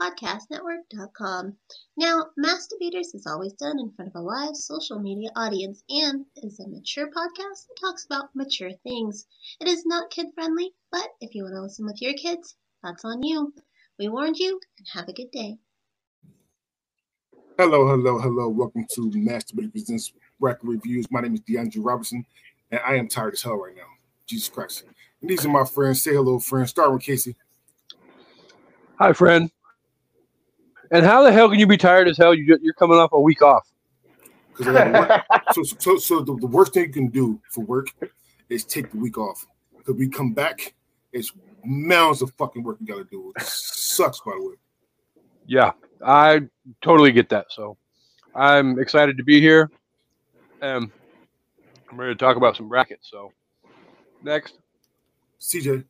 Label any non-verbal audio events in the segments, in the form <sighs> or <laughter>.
podcastnetwork.com. Now, Mass Debaters is always done in front of a live social media audience and is a mature podcast that talks about mature things. It is not kid friendly, but if you want to listen with your kids, that's on you. We warned you, and have a good day. Hello, hello, hello. Welcome to Mass Debater Presents Record Reviews. My name is DeAndre Robinson, and I am tired as hell right now. Jesus Christ. And these are my friends. Say hello, friends. Start with Casey. Hi, friend. And how the hell can you be tired as hell? You you're coming off a week off. Because I gotta work. <laughs> so, so, so the, the worst thing you can do for work is take the week off. Because we come back, it's mounds of fucking work you gotta do. It sucks, by the way. Yeah, I totally get that. So I'm excited to be here. Um, I'm ready to talk about some brackets. So next, CJ.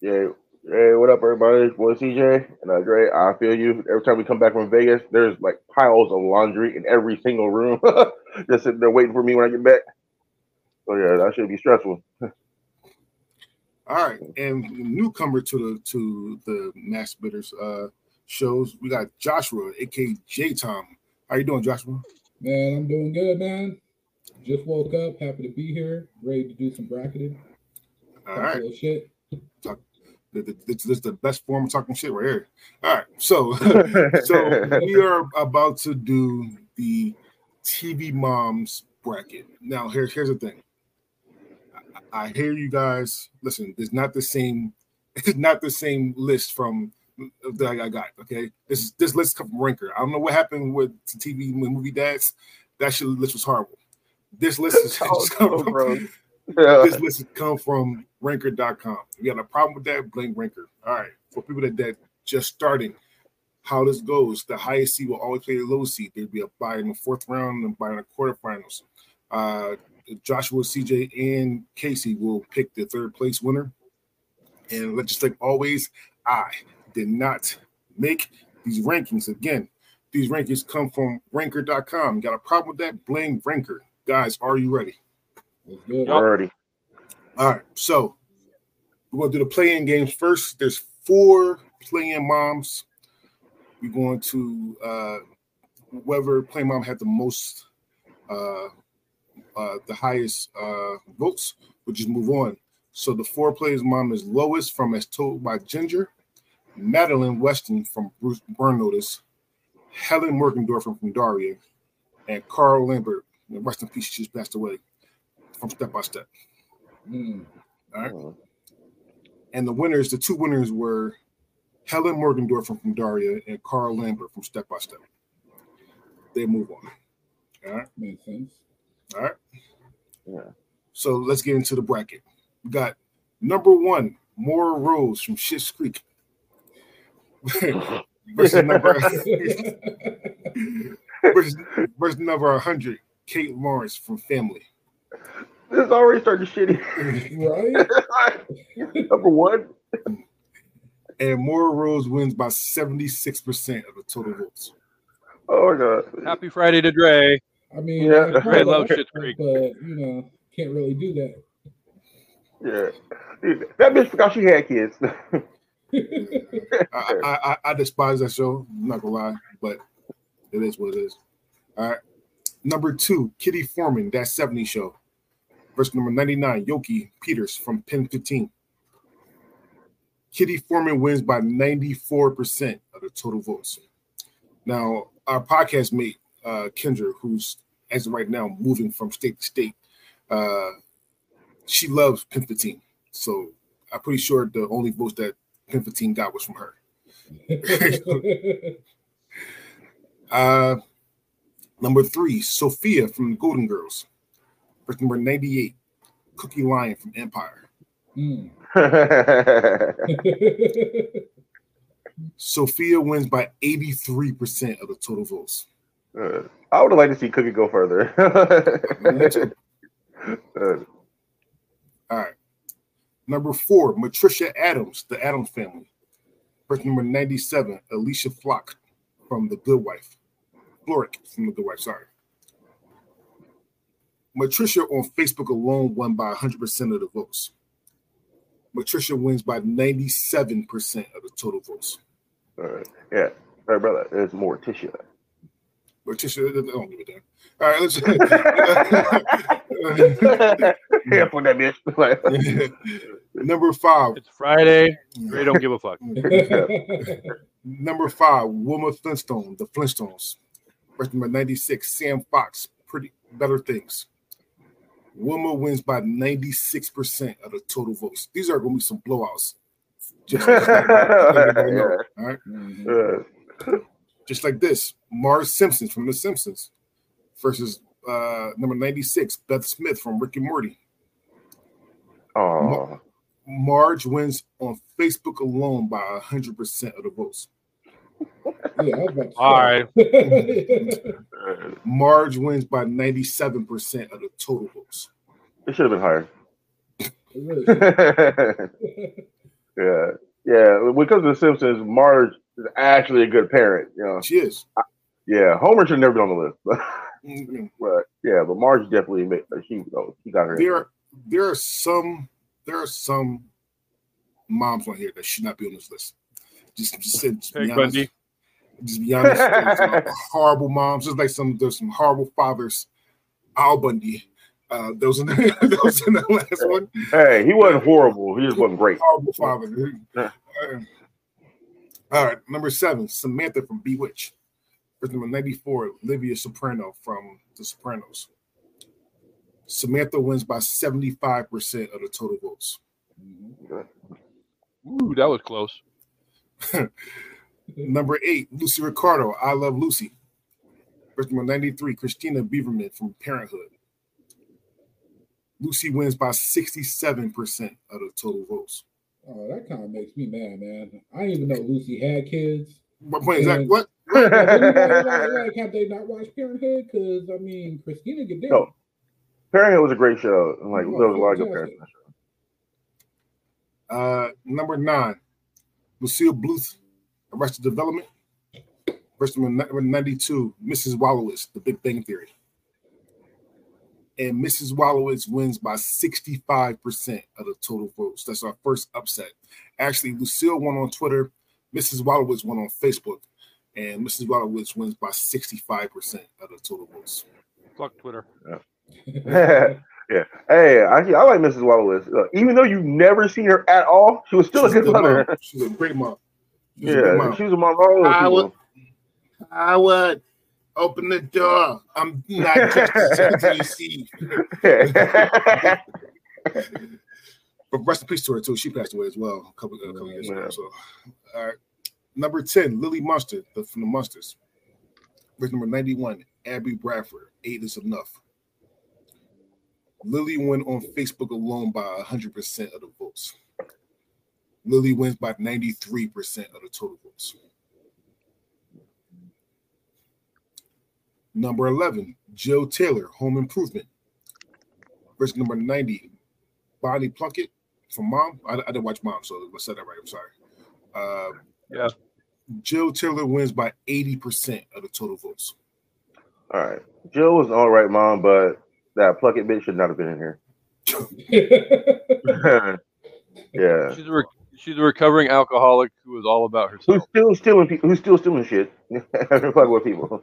Yeah. Hey, what up, everybody? It's boy CJ and uh, Dre. I feel you. Every time we come back from Vegas, there's like piles of laundry in every single room, <laughs> just sitting there waiting for me when I get back. So yeah, that should be stressful. <laughs> All right, and newcomer to the to the Mass Debaters uh shows, we got Joshua, aka J Tom. How you doing, Joshua? Man, I'm doing good, man. Just woke up, happy to be here, ready to do some bracketing. All Talk a right. little shit. Talk, th- th- this is the best form of talking shit right here. All right, so <laughs> so we are about to do the TV moms bracket. Now, here's here's the thing. I, I hear you guys. Listen, it's not the same. <laughs> It's not the same list from that I got. Okay, this this list come from Ranker. I don't know what happened with TV movie dads. That shit list was horrible. This list is <laughs> Oh, no, from- bro. Yeah. this list has come from ranker.com. If you got a problem with that, blame ranker. All right. For people that, that just starting, how this goes, the highest seed will always play the low seed. There'd be a buy in the fourth round and buy in the quarterfinals. Uh, Joshua, CJ, and Casey will pick the third place winner. And let's just like always, I did not make these rankings. Again, these rankings come from ranker.com. Got a problem with that? Blame ranker. Guys, are you ready? Let's do it. Already. All right, so we're gonna do the play-in games first. There's four play-in moms. We're going to uh whoever play mom had the most uh uh the highest uh votes, we'll just move on. So the four players mom is Lois from As Told by Ginger, Madeline Weston from Bruce Burn Notice, Helen Morgendorffer from Daria, and Carol Lambert, rest in peace, she just passed away from Step by Step. Mm. All right. And the winners, the two winners were Helen Morgendorffer from Daria and Carol Lambert from Step by Step. They move on. All right. Makes sense. All right. Yeah. So let's get into the bracket. We got number one, Moira Rose from Schitt's Creek. <laughs> versus number <laughs> <laughs> versus, versus number 100, Kate Lawrence from Family. This already started shitty. right? <laughs> Number one. And Moira Rose wins by 76% of the total votes. Oh my god. happy Friday to Dre. I mean, Yeah. I Dre kinda loves like Creek. but you know, can't really do that. Yeah. That bitch forgot she had kids. <laughs> I, I, I, I despise that show. I'm not gonna lie, but it is what it is. All right. Number two, Kitty Forman, that 70 show. Verse number 99, Yoki Peters from Pen 15. Kitty Forman wins by 94% of the total votes. Now, our podcast mate, uh, Kendra, who's as of right now moving from state to state, uh, she loves Pen 15. So I'm pretty sure the only votes that Pin 15 got was from her. <laughs> <laughs> uh, number three, Sophia from the Golden Girls. Birth number 98, Cookie Lyon from Empire. Mm. <laughs> Sophia wins by 83% of the total votes. Uh, I would have liked to see Cookie go further. <laughs> <laughs> Uh, All right. Number four, Morticia Addams, the Addams family. Birth number 97, Alicia Flock from The Good Wife. Florrick from The Good Wife, sorry. Morticia on Facebook alone won by 100% of the votes. Morticia wins by 97% of the total votes. uh, yeah, hey brother, there's more tissue. Morticia, I don't give a damn. All right, let's. <laughs> yeah, for that bitch. <laughs> <laughs> Number five, It's Friday. They don't give a fuck. Number five, Wilma Flintstone, the Flintstones. Birth number 96, Sam Fox, Pretty Better Things. Wilma wins by 96% of the total votes. These are going to be some blowouts. Just, just like, <laughs> everybody know, all right? Mhm. uh, Just like this Marge Simpson from The Simpsons versus uh, number 96, Beth Smith from Rick and Morty. oh, Marge wins on Facebook alone by 100% of the votes. Yeah, I was about to All right. <laughs> Marge wins by 97% of the total votes. it should have been higher. It really should. <laughs> yeah, yeah. When it comes to the Simpsons, Marge is actually a good parent. You know, She is. yeah. Homer should never been on the list, but, Mhm. <laughs> but yeah, but Marge definitely made. She, you know, she got her. There, are, there are some, there are some moms on here that should not be on this list. Just, just, say- just be Peg honest. Bundy. Just be honest. <laughs> Horrible moms. Just like some, there's some horrible fathers. Al Bundy. Uh, those in the, <laughs> those in the last one. Hey, he wasn't horrible. He just wasn't great. Horrible father. Yeah. Uh, all right, number seven, Samantha from Bewitch. Birth number 94, Livia Soprano from The Sopranos. Samantha wins by 75% of the total votes. Ooh, that was close. <laughs> Number eight, Lucy Ricardo, I Love Lucy. Birth number 93, Christina Braverman from Parenthood. Lucy wins by 67% of the total votes. Oh, that kind of makes me mad, man. I didn't even know Lucy had kids. What point is that? Yeah. What? <laughs> Like, like, like, have they not watched Parenthood? Because I mean, Christina get there. No. Parenthood was a great show. and, Like Oh, there was a lot of good fantastic. parents. Uh, number nine, Lucille Bluth, Arrested Development. Verse number number 92, Mrs. Wolowitz, The Big Bang Theory. And Mrs. Wolowitz wins by 65% of the total votes. That's our first upset. Actually, Lucille won on Twitter, Mrs. Wolowitz won on Facebook, and Mrs. Wolowitz wins by 65% of the total votes. Fuck Twitter. yeah. <laughs> yeah. Hey, actually, I like Mrs. Wallace. Uh, even though you've never seen her at all, she was still She's a good mother. She's a great mom. She's Yeah, mom. she was a mom. of all those I would- I would open the door. I'm not just <laughs> to see. <laughs> But rest in peace to her too. She passed away as well a couple, a couple years ago. So, all right. Number ten, Lily Munster, the, from the Munsters. With number ninety-one, Abby Bradford. Eight is enough. Lily went on Facebook alone by hundred percent of the votes. Lily wins by ninety-three percent of the total votes. Number 11, Joe Taylor, Home Improvement. Verse number 90, Bonnie Plunkett from Mom. I, I didn't watch Mom, so I said that right. I'm sorry. Uh, Yeah. Joe Taylor wins by 80% of the total votes. all right. Jill was all right, mom, but that Plunkett bitch should not have been in here. <laughs> <laughs> yeah. She's a rec- she's a recovering alcoholic who is all about herself. Who's still stealing people? Who's still stealing shit? <laughs> Fuck with people.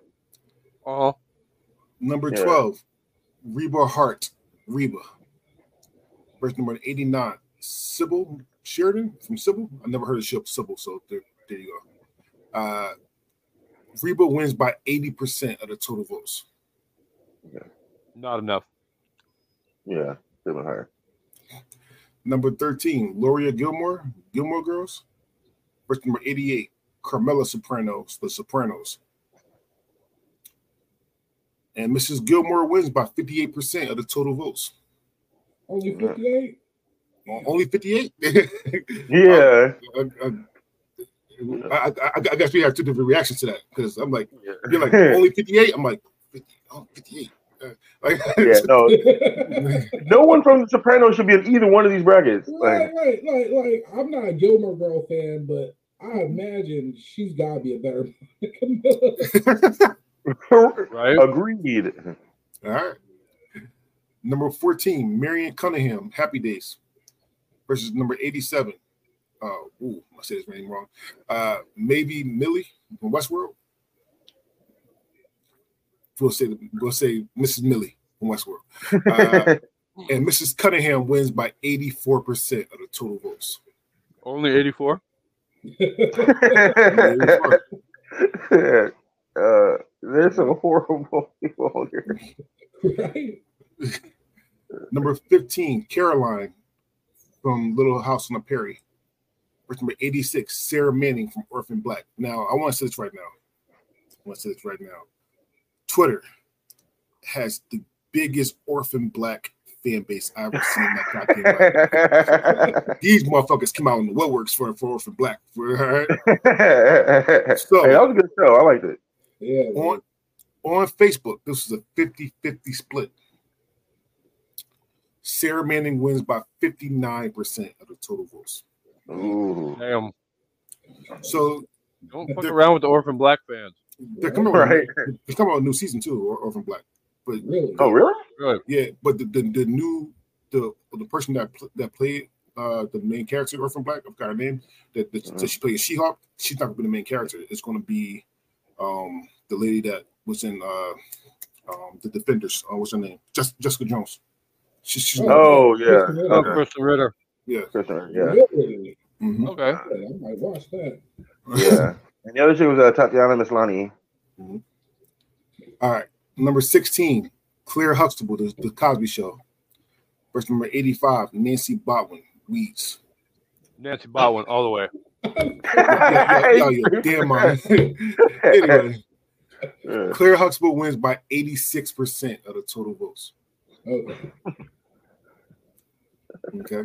Uh-huh. Number Yeah. 12, Reba Hart, Reba. Verse number 89, Sybil Sheridan from Sybil. I never heard of Sybil, Sybil so there, there you go. Uh, Reba wins by 80% of the total votes. Not enough. Yeah, stealing her. Number 13, Loria Gilmore, Gilmore Girls. Versus number 88, Carmela Sopranos, The Sopranos. And Mrs. Gilmore wins by 58% of the total votes. Only 58? Only 58? <laughs> Yeah. I, I, I, I, I guess we have two different reactions to that because I'm like, Yeah. you're like, <laughs> only 58? I'm like, 50, oh, 58. Like, <laughs> yeah, no, <laughs> no one from The Sopranos should be in either one of these brackets. Right, Like, right, like, like, I'm not a Gilmore Girl fan, but I imagine she's got to be a better Camilla. <laughs> Right? agreed. All right. Number 14, Marion Cunningham, Happy Days, versus number 87. Uh, ooh, I said his name wrong. Uh, maybe Millie from Westworld. We'll say we'll say Mrs. Millie from Westworld. <laughs> Uh, and Mrs. Cunningham wins by 84% of the total votes. Only 84? <laughs> uh, there's some horrible people here. right? Number 15, Caroline from Little House on the Prairie. Versus number 86, Sarah Manning from Orphan Black. Now, I want to say this right now. I want to say this right now. Twitter has the biggest Orphan Black fan base I've ever seen in that goddamn life. <laughs> These motherfuckers come out in the woodworks for, for Orphan Black. For, all right? hey, that was a good show. I liked it. Yeah. on, on Facebook, this is a 50 50 split. Sarah Manning wins by 59% of the total votes. Ooh. Damn. So Don't fuck around with the Orphan Black fans. They're coming out, Right. they're coming out a new season too, or Orphan Black. But Really? Oh, really? Really? yeah, but the, the, the new the the person that pl- that played uh the main character in Orphan Black, I've got her name, that, that, that she played She-Hulk, she's not gonna be the main character. It's gonna be um the lady that was in uh um the Defenders. Uh, what's her name? Just Jessica Jones. She, she's Oh, yeah. Krysten Ritter. Oh, Okay. Krysten Ritter. yeah. Krysten, Yeah. Really? mhm. Okay. Yeah, I might watch that. Yeah. And the other chick was uh, Tatiana Maslany. All right. Number 16, Claire Huxtable, the, the Cosby Show. Versus number 85, Nancy Botwin, Weeds. Nancy Botwin all the way. Yeah, yeah, yeah, yeah, damn mind. <laughs> anyway, Yeah. Claire Huxtable wins by 86% of the total votes. Okay. <laughs> Okay.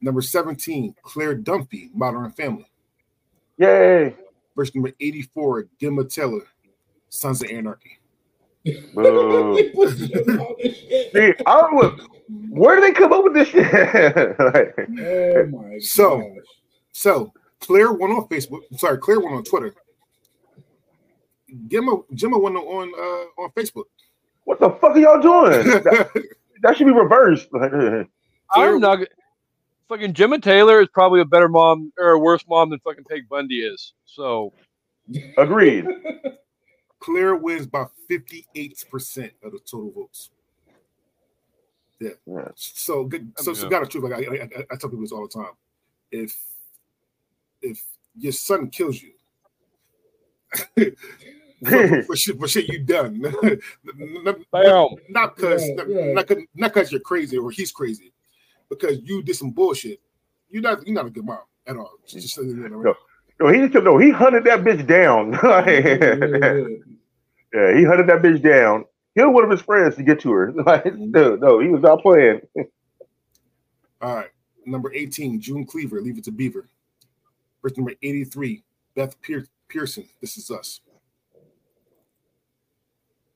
Number 17, Claire Dunphy, Modern Family. Yay. Verse number 84, Gemma Teller, Sons of Anarchy. Boo. They put shit on this shit. See, I don't know. Where do they come up with this shit? <laughs> Like, Oh my So- gosh. So Claire went on Facebook. Sorry, Claire went on Twitter. Gemma, Gemma went on uh, on Facebook. what the fuck are y'all doing? <laughs> That, that should be reversed. <laughs> I'm not. G- Fucking Gemma Teller is probably a better mom or a worse mom than fucking Peg Bundy is. So Agreed. <laughs> Claire wins by 58% of the total votes. Yeah. Yeah. So good. So, so Yeah. got a truth. Like I, I, I- I tell people this all the time. If if your son kills you <laughs> for, for <laughs> shit, for shit you done, not bam. not because not, right. not 'cause- not because you're crazy or he's crazy, because you did some bullshit. You're not you're not a good mom at all. Just, just so you No. No, he no, he hunted that bitch down. <laughs> yeah, he hunted that bitch down. Killed one of his friends to get to her. <laughs> Like, mm-hmm. no, no, he was not playing. <laughs> All right. Number 18, June Cleaver, Leave It to Beaver. Verse number 83, Beth Pier- Pearson, This Is Us.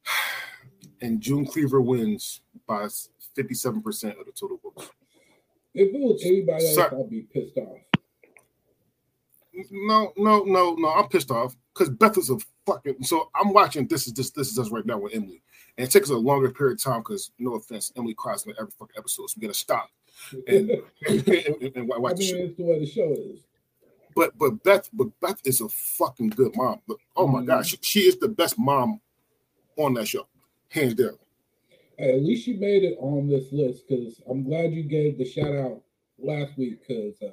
<sighs> And June Cleaver wins by 57% of the total votes. If it was anybody else, Sir. I'd be pissed off. No, no, no, no. I'm pissed off because Beth is a fucking. So I'm watching This Is This This Is Us right now with Emily, and it takes a longer period of time because no offense, Emily cries in every fucking episode, so we gotta stop and, <laughs> and, and, and I watch the show. mean, it's the way the show is. But but Beth, but Beth is a fucking good mom. But oh my Mhm. god, she, she is the best mom on that show, hands down. Hey, at least you made it on this list because I'm glad you gave the shout out last week because uh,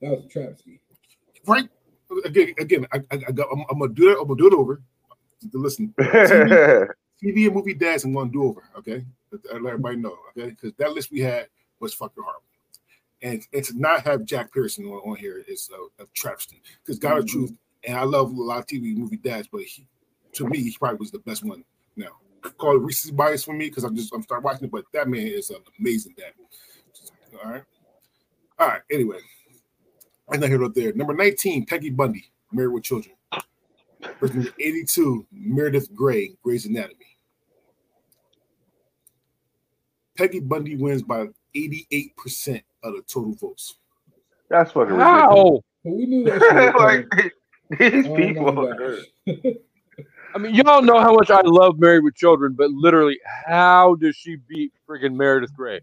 that was a travesty. Right? Again, again, I, I, I got, I'm, I'm gonna do it. I'm gonna do it over. Listen, <laughs> yeah, TV and movie dads, I'm gonna do over. Okay, I let everybody know. Okay, because that list we had was fucking horrible, and and to not have Jack Pearson on, on here is a, a travesty. Because God of Mhm. Truth, and I love a lot of TV movie dads, but he, to me, he probably was the best one. Now, call it Reese's bias for me because I'm just I'm start watching it, but that man is an amazing dad. All right, all right. Anyway, I'm not here up there. Number 19, Peggy Bundy, Married with Children. Versus number 82, Meredith Grey, Grey's Anatomy. Peggy Bundy wins by 88% of the total votes. That's fucking ridiculous. How? But we knew that. shit <laughs> like coming. these Oh people. <laughs> gosh. I mean, y'all know how much I love Married with Children, but literally, how does she beat friggin' Meredith Grey?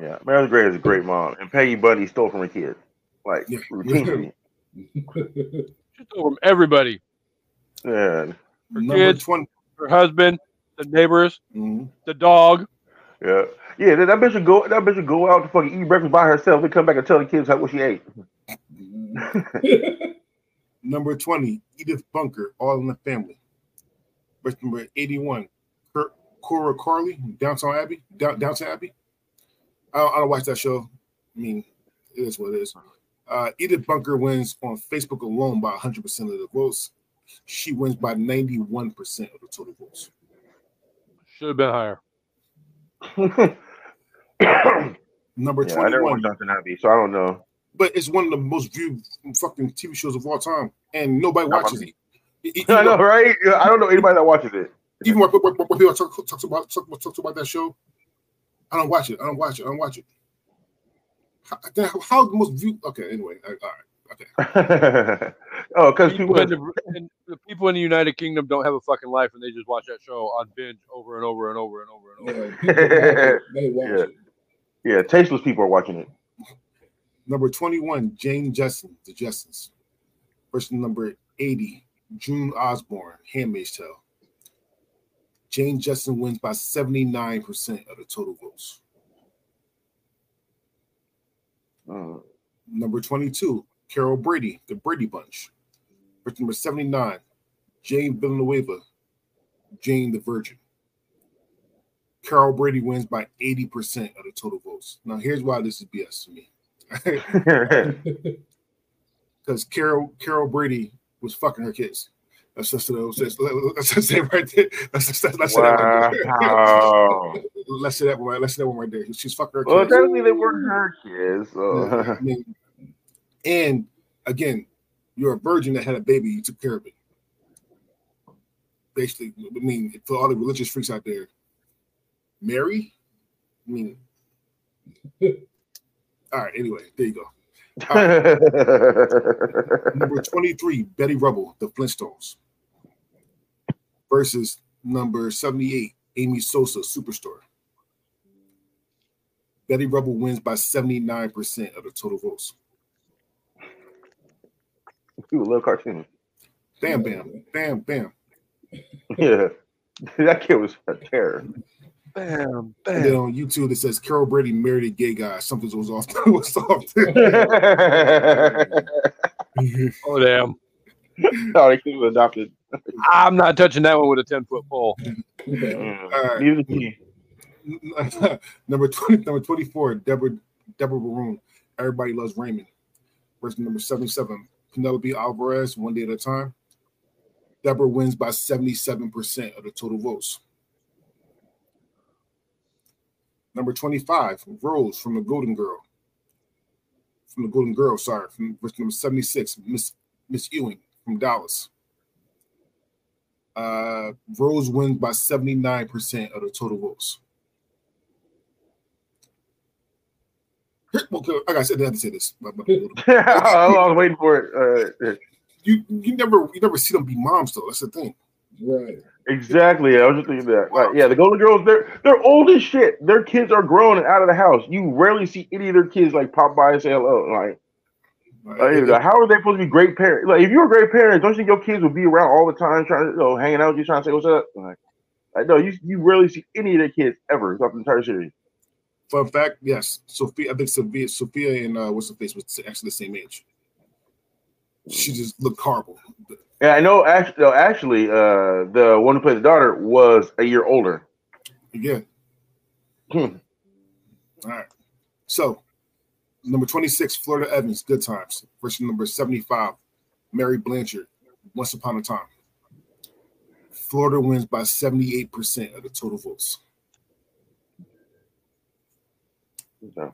Yeah, Meredith Grey is a great mom, and Peggy Bundy stole from her kids, like routinely. <laughs> She stole from everybody. Yeah, Her Number kids. 20. Her husband, the neighbors, Mhm. the dog. yeah, yeah. That, that bitch would go. That bitch would go out to fucking eat breakfast by herself and come back and tell the kids how what she ate. <laughs> <laughs> Number 20, Edith Bunker, All in the Family. Versus number 81, Cor- Cora Crawley, Downtown Abbey. Down, Downtown Abbey. I don't, I don't watch that show. I mean, it is what it is. Uh, Edith Bunker wins on Facebook alone by 100% of the votes. She wins by 91% of the total votes. Should have been higher. <laughs> yeah, Number I never 21, watched Downton Abbey, so I don't know. But it's one of the most viewed fucking TV shows of all time, and nobody watches by it. E- <laughs> I know, Even, right? I don't know anybody that watches it. even when, when, when people talk, talk about talk, talk about that show, I don't watch it. I don't watch it. I don't watch it. How, how, how the most viewed? Okay, anyway, all right, okay. <laughs> oh, because People people. in the, in, the people in the United Kingdom don't have a fucking life, and they just watch that show on binge over and over and over and over and over. Yeah, people watch it, they <laughs> watch Yeah. it. Yeah, tasteless people are watching it. Number twenty-one, Jane Jetson, The Jetsons. Versus number eighty, June Osborne, Handmaid's Tale. Jane Jetson wins by seventy-nine percent of the total votes. Mm. Number 22, Carol Brady, the Brady Bunch. Versus number 79, Jane Villanueva, Jane the Virgin. Carol Brady wins by 80% of the total votes. Now, here's why this is BS to me. <laughs> Because Carol Carol Brady was fucking her kids. That's just let's just, let's just say right there. Let's just let's say that right there. wow. <laughs> Let's say that one. right- Let's say that one right there. She's fucking her Well, kids. technically they weren't her kids. So. Yeah, I mean, and again, you're a virgin that had a baby, you took care of it. Basically, I mean, for all the religious freaks out there, Mary, I mean, all right, anyway, there you go. <laughs> Number 23, Betty Rubble, The Flintstones, versus number 78, Amy Sosa, Superstore. Betty Rubble wins by 79% of the total votes. People love cartoons. Bam, bam, bam, bam. <laughs> Yeah. that kid was a terror. Bam, And then on YouTube, it says Carol Brady married a gay guy. Something was off. <laughs> was off. <laughs> Oh damn! oh, the kid was adopted. I'm not touching that one with a ten foot pole. <laughs> Mm. right. Neither number 20, number 24, Deborah Deborah Barone. Everybody loves Raymond. Versus number 77, Penelope Alvarez, one day at a time. Deborah wins by 77% of the total votes. Number 25, Rose from the Golden Girl. From the Golden Girl, sorry, from verse number 76, Miss Miss Ewing from Dallas. Uh, Rose wins by 79% of the total votes. Okay, like I said, I have to say this. but- but- <laughs> I was waiting for it. Uh, You you never you never see them be moms though. That's the thing. Right. Exactly. I was just thinking that. Like, yeah, the Golden Girls, they're they're old as shit. Their kids are grown and out of the house. You rarely see any of their kids like pop by and say hello. Like, Like, like, how are they supposed to be great parents? Like, if you're a great parent, don't you think your kids would be around all the time, trying to you know, hanging out with you, trying to say what's up? Like, like no, you you rarely see any of their kids ever throughout the entire series. Fun fact, yes. Sophia, I think Sophia, Sophia and uh, what's her face was actually the same age. She just looked horrible. Yeah, I know. Actually, no, actually, uh, the one who played the daughter was a year older. Again. Hmm. All right. So Number 26, Florida Evans, Good Times. Versus number 75, Mary Blanchard, Once Upon a Time. Florida wins by 78% of the total votes. Okay.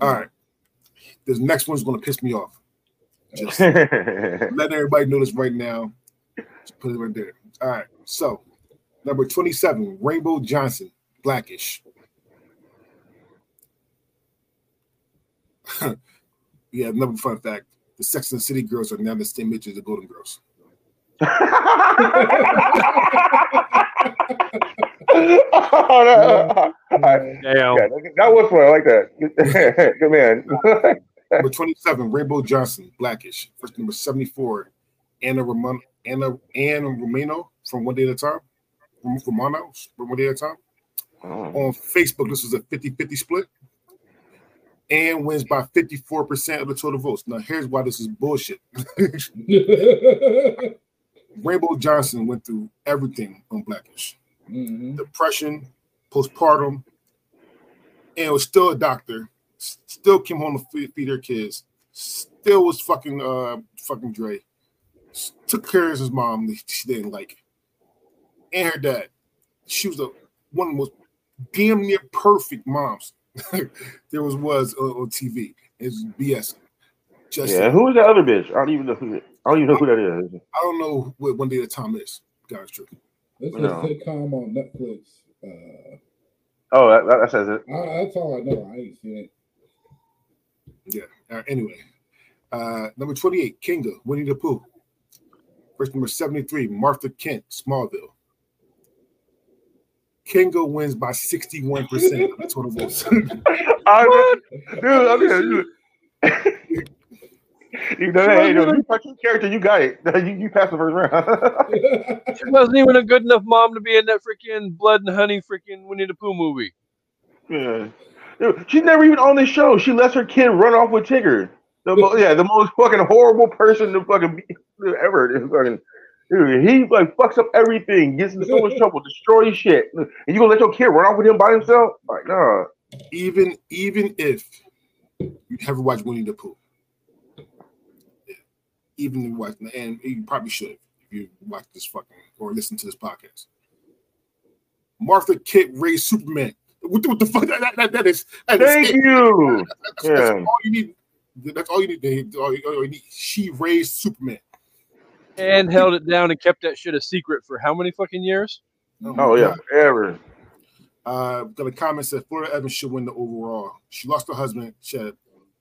All right. This next one's going to piss me off. Just <laughs> letting everybody know this right now. Just put it right there. All right. So, number 27, Rainbow Johnson, Blackish. <laughs> yeah, another fun fact. The Sex and the City girls are now the same age as the Golden Girls. <laughs> oh, no. Damn. Yeah, that was fun. I like that. Good man. Number 27, Rainbow Johnson, Blackish. First number 74, Anna Romano, Anna Anna Romano from One Day at a Time. Rom- Romano from One Day at a Time. Oh. On Facebook, this was a 50-50 split. And wins by 54% of the total votes. Now, here's why this is bullshit. <laughs> Rainbow Johnson went through everything on Blackish. Mhm. Depression, postpartum, and was still a doctor. S- Still came home to feed, feed her kids. Still was fucking uh fucking Dre. Took care of his mom that she didn't like, and her dad. She was a one of the most damn near perfect moms <laughs> there was was on, on TV. It's BS. Just Yeah, who is that other bitch? I don't even know who. I don't even know who that is. I don't know what one day at a time is. God's true. This is No. a sitcom on Netflix. Uh, Oh, that, that says it. I, that's all I know. I ain't seen it. Yeah. Uh, anyway, uh, number 28, Kanga, Winnie the Pooh. First number 73, Martha Kent, Smallville. Kanga wins by 61% of the total votes. I, dude, I mean, dude. you know, hey, no, you fucking character, you got it. <laughs> You, you passed the first round. <laughs> <laughs> She wasn't even a good enough mom to be in that freaking Blood and Honey freaking Winnie the Pooh movie. yeah. She's never even on the show. She lets her kid run off with Tigger. The mo- yeah, the most fucking horrible person to fucking be <laughs> ever. Fucking, dude, he like fucks up everything, gets into so much trouble, destroys shit, and you gonna let your kid run off with him by himself? Like, no. even even if you ever watched Winnie the Pooh, yeah, even if you watch, and you probably should if you watch this fucking or listen to this podcast. Martha Kent raised Superman. What the, what the fuck? That, that, that, that is. That is Thank it. you. That's, that's all you need. That's all you need. to- All you, all you need. She raised Superman. And held it down and kept that shit a secret for how many fucking years? Oh yeah, ever. Uh, got a comment said Florida Evans should win the overall. She lost her husband. She had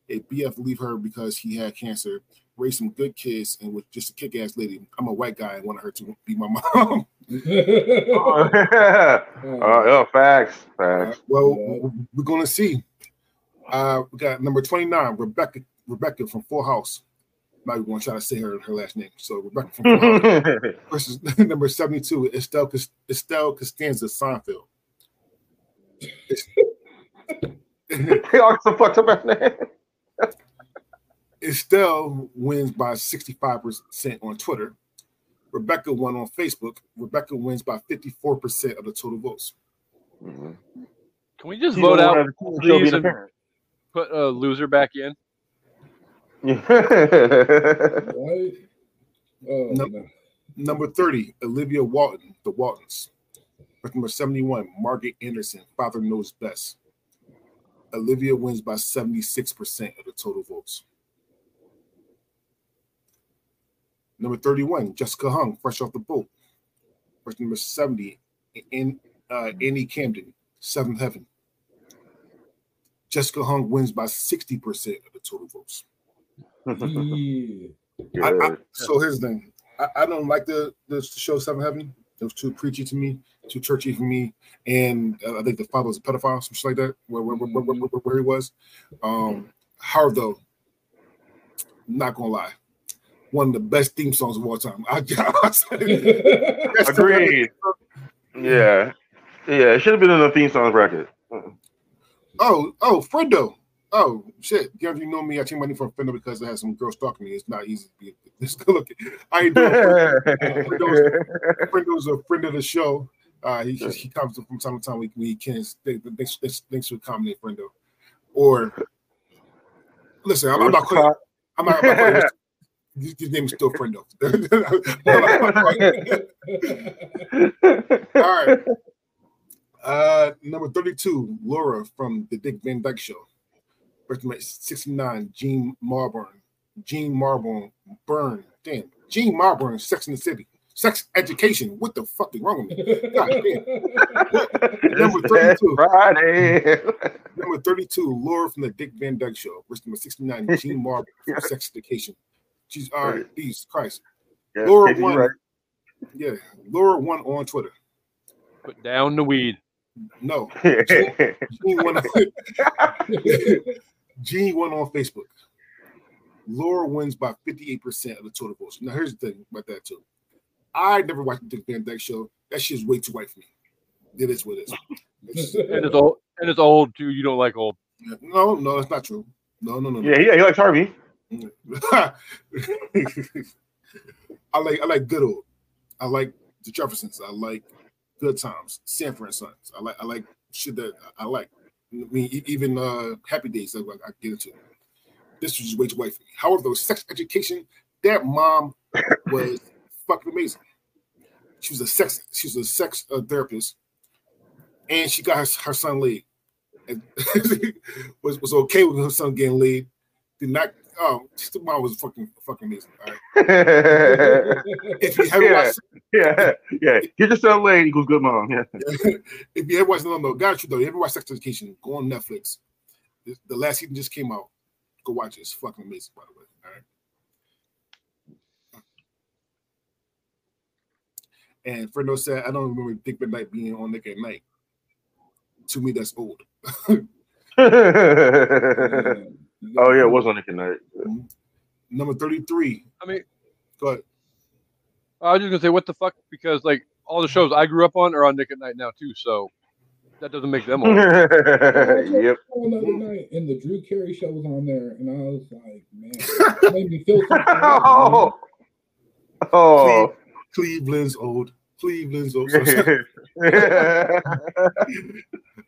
a BF leave her because he had cancer. Raised some good kids and was just a kick ass lady. I'm a white guy and wanted her to be my mom. Oh, <laughs> yeah. <laughs> Uh, yeah, facts, Uh, well, Yeah. we're gonna see. Uh, we got number 29, Rebecca Rebecca from Full House. Not even gonna try to say her her last name. So Rebecca from Full House <laughs> versus number 72, Estelle Estelle Costanza Seinfeld. It's- they all some fucked up ass name. Estelle wins by 65% on Twitter. Rebecca won on Facebook. Rebecca wins by 54% of the total votes. Mhm. Can we just She's vote out, that- she'll be please, and put a loser back in? Right? Oh, No. no. Number 30, Olivia Walton, The Waltons. Number 71, Margaret Anderson, Father Knows Best. Olivia wins by 76% of the total votes. Number 31, Jessica Huang, Fresh Off the Boat. With number 70, in, uh, Annie Camden, Seventh Heaven. Jessica Huang wins by 60% of the total votes. Yeah. <laughs> I, I, so here's the thing. I, I don't like the the show Seventh Heaven. It was too preachy to me, too churchy for me, and uh, I think the father was a pedophile, some shit like that, where where, where, where, where, where he was. Um, however, though, not gonna lie, one of the best theme songs of all time. I, <laughs> I <laughs> Agreed. Yeah. Yeah, it should have been in the theme songs record. Oh, oh, Friendo. Oh shit! You know, you know me. I take money from Fender because I had some girl stalking me. It's not easy to be <laughs> this good looking. I ain't doing Friendo. Frendo's a friend of the show. Uh, he, he comes from time to time when he can. Thanks, thanks, for commenting, Frendo. Or Listen, I'm, I'm not calling. I'm not. I'm not his, name is still Friendo. <laughs> All right. Uh, number 32, Laura from the Dick Van Dyke Show. Birthday 69, Jean Milburn. Jean Milburn. Burn. Damn. Jean Milburn, Sex in the City. Sex education. What the fuck is wrong with me? God damn. <laughs> Number 32. Friday. Number 32, Laura from the Dick Van Dyke Show. Number 69, Jean Milburn <laughs> Sex Education. She's all right. Jesus Christ. Yeah, Laura Casey, won. right. Yeah. Laura won on Twitter. Put down the weed. No. <laughs> Jean won, Jean won <laughs> on Facebook. Laura wins by 58% of the total votes. Now, here's the thing about that, too. I never watched the Dick Van Dyke show. That shit's way too white for me. It is what it is. It's- <laughs> And it's old. And it's old too. You don't like old. no, no, it's not true. No, no, no, no. yeah, he, he likes Harvey. I like I like good old. I like the Jeffersons. I like Good Times, Sanford and Sons. I like I like shit that I like. I mean, even uh, Happy Days. I, I get into. This was just way too white for me. However, sex education. That mom was <laughs> fucking amazing. She was a sex. She was a sex uh, therapist, and she got her, her son laid. <laughs> Was was okay with her son getting laid. Did not. Oh, the mom was fucking fucking amazing. All right. <laughs> If you haven't yeah, watched, yeah, yeah. Get yourself laid equals good mom. Yeah. <laughs> if you ever watched, no, no, got you though. If You ever watched Sex Education? Go on Netflix. The, the last season just came out. Go watch it. It's fucking amazing, by the way. All right. And Fredo said, I don't remember Dick Van Dyke being on Nick at Night. To me, that's old. <laughs> oh yeah, it was on Nick at Night. Number 33. I mean, Go ahead. I was just gonna say what the fuck because like all the shows I grew up on are on Nick at Night now too. So that doesn't make them old. <laughs> yep. <laughs> The other night, and the Drew Carey show was on there, and I was like, man, it made me feel something. <laughs> oh. Oh. Cleveland's old. Cleveland's old. yeah.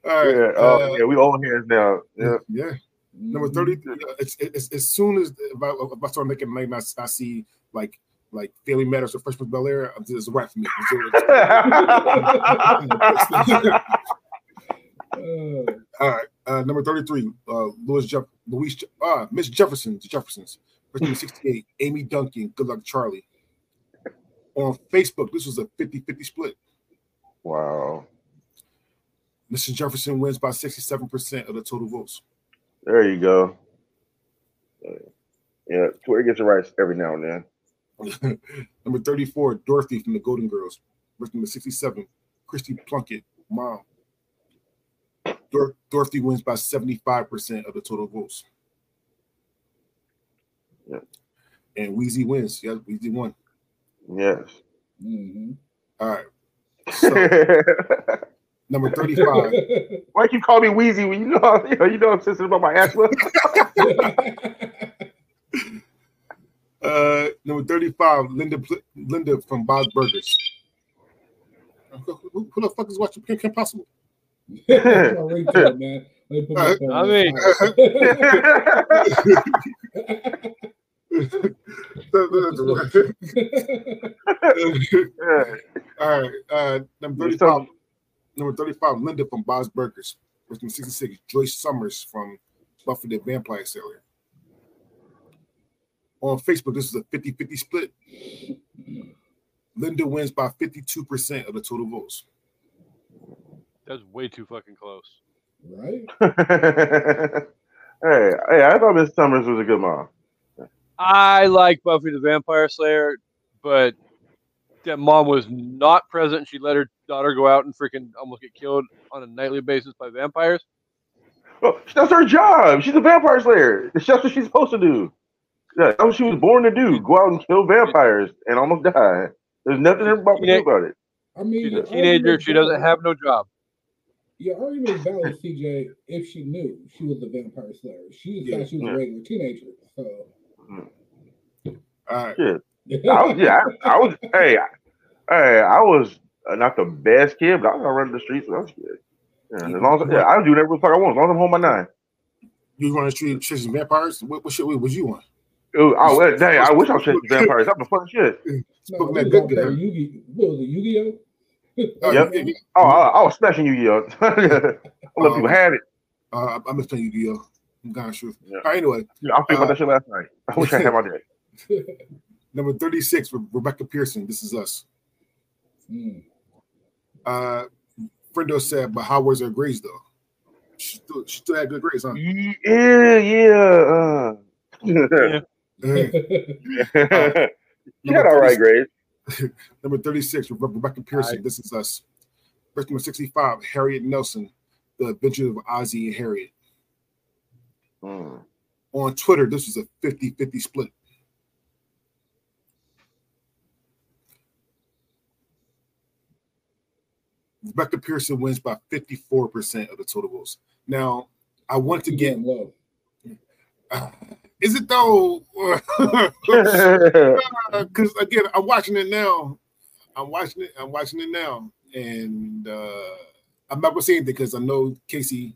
All right. Oh uh, yeah, we old hands now. Yeah. yeah. Number Mhm. 30 uh, it's, it's, as soon as if I, if I start making night I, I see like like Family Matters or Freshman Bel Air, it's a wrap for me. Uh, All right, uh, number 33, uh, Louis Jeff, Louis, Je- uh, Miss Jefferson, the Jeffersons, First number 68, Amy Duncan, Good Luck Charlie. On Facebook, this was a 50 50 split. wow. Mrs. Jefferson wins by 67% of the total votes. There you go. Yeah, Twitter gets it right every now and then. <laughs> number 34, Dorothy from the Golden Girls. Verse number 67, Christy Plunkett, mom. Dor- Dorothy wins by 75% of the total votes. Yeah. And Wheezy wins. Yeah, Wheezy won. Yes. mhm. All right. <laughs> So, number 35, <laughs> Why you call me Wheezy when you know you know, <laughs> you know I'm sensitive about my asthma? <laughs> uh, number 35, Linda Linda from Bob's Burgers. Who, who- who the fuck is watching Kim Kim Possible? That's my ringtone, man. Let me put my phone I mean- Yeah. All right. Uh, number 35, number 35, Linda from Bob's Burgers. Verse number 66, Joyce Summers from Buffy the Vampire Slayer. On Facebook, this is a 50 50 split. Linda wins by 52% of the total votes. That's way too fucking close. right? <laughs> hey, hey, I thought Miss Summers was a good mom. I like Buffy the Vampire Slayer, but that mom was not present. She let her daughter go out and freaking almost get killed on a nightly basis by vampires. Well, that's her job. She's a vampire slayer. It's just what she's supposed to do. Yeah, that's what she was born to do. Go out and kill vampires and almost die. There's nothing everybody can do about it. I mean, She's a teenager. She doesn't have no job. Your argument is valid, CJ, if she knew she was a vampire slayer. She just Yeah. thought she was Yeah. a regular teenager. So, mm-hmm. All right. I was, yeah, I, I was. Hey, I, hey, I was uh, not the best kid, but I was gonna run the streets when I was a kid. Yeah, as long as yeah, I do whatever the fuck I want. As long as I'm home by nine. You want to treat chasing vampires? What, what shit was you on? Ooh, oh, well, dang, I wish I was chasing <laughs> vampires. That's the fun shit. No, Spoken we that was good on playing. Yu-Gi. What was it, Yu-Gi-Oh? Oh, Yep. yeah, yeah. Oh, I, I was smashing Yu-Gi-Oh. <laughs> I love people had it. Uh, I miss playing Yu-Gi-Oh. I'm kind of sure. Yeah. All right, anyway, Yeah, I was thinking about that shit last night. I wish I had my <laughs> day. Number 36, Re- Rebecca Pearson. This is us. Mm. Uh, Friendo said, but how was her grades though? She still, she still had good grades, huh? Yeah, yeah. Uh. Yeah. <laughs> <laughs> she had all right grades. <laughs> Number 36, Rebecca Pearson. This is us. First number 65, Harriet Nelson, The Adventures of Ozzie and Harriet. Mm. On Twitter, this was a 50 50 split. Rebecca Pearson wins by 54% of the total votes. Now, I want to get, getting low. uh, <sighs> is it though? <laughs> <laughs> Because again, I'm watching it now. I'm watching it. I'm watching it now, and uh, I'm not gonna say anything because I know Casey.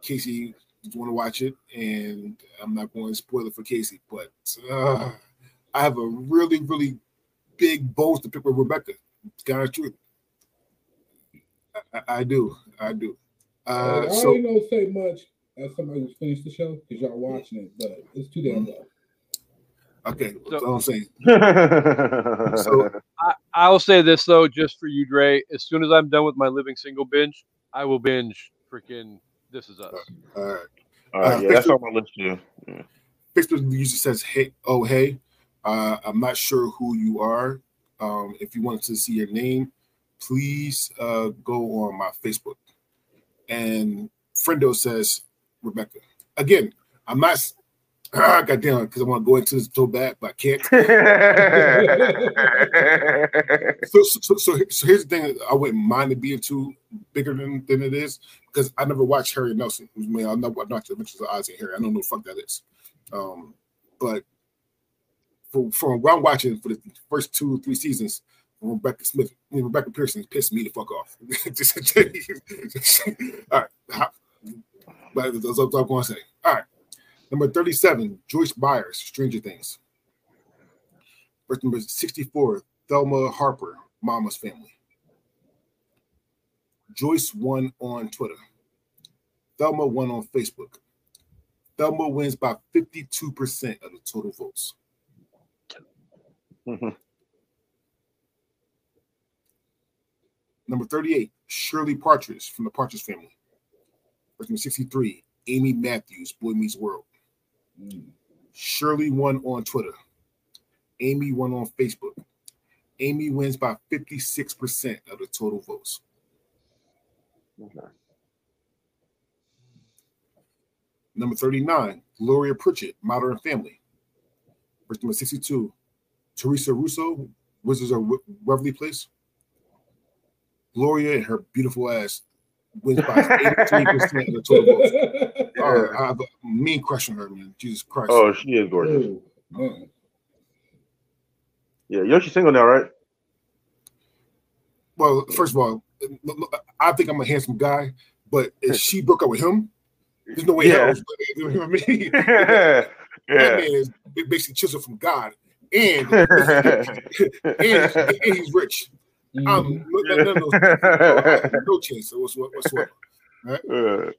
Casey want to watch it, and I'm not going to spoil it for Casey. But uh, I have a really, really big bones to pick with Rebecca. Kind of truth. I, I- I do. I do. Uh, I so ain't gonna say much as somebody who's finished the show because y'all watching it, but it's too damn low. okay, So- that's I'm saying. <laughs> so, I, I will say this though, just for you, Dre. As soon as I'm done with my living single binge, I will binge freaking This Is Us. All right. all right, yeah, that's on my list too. Facebook user says, "Hey, oh hey, uh, I'm not sure who you are. Um, if you want to see your name, please uh, go on my Facebook." And Friendo says, "Rebecca." Again, I'm not. Ah, <clears throat> goddamn, because I want to go into this so bad, but I can't. <laughs> So, so, so, so here's the thing: I wouldn't mind it being too bigger than, than it is because I never watched Harry Nelson. I mean, I know I'm not the Adventures of Ozzie and Harry. I don't know the fuck that is. Um, but for, from what I'm watching for the first two or three seasons, Rebecca Smith, Rebecca Pearson pissed me the fuck off. <laughs> All right, but that's what I'm going to say. All right, number 37, Joyce Byers, Stranger Things. First number 64, Thelma Harper, Mama's Family. Joyce won on Twitter. Thelma won on Facebook. Thelma wins by 52% of the total votes. Mm-hmm. Number 38, Shirley Partridge from the Partridge Family. Number 63, Amy Matthews, Boy Meets World. Shirley won on Twitter. Amy won on Facebook. Amy wins by 56% of the total votes. Number 39, Gloria Pritchett, Modern Family. Number 62, Teresa Russo, Wizards of Waverly Place. Gloria and her beautiful ass wins by 83% of the total votes. <laughs> Oh, I have a mean crush on her, man. Jesus Christ. oh, she is gorgeous. Ooh, man. Yeah, Yoshi's single now, right? Well, first of all, I think I'm a handsome guy, but if she broke up with him, there's no way Yeah. hell. You know what I mean? yeah. That man is basically chiseled from God, and and, <laughs> and he's rich. Mhm. Um, no, no, no, no, I have no chance whatsoever. Uh,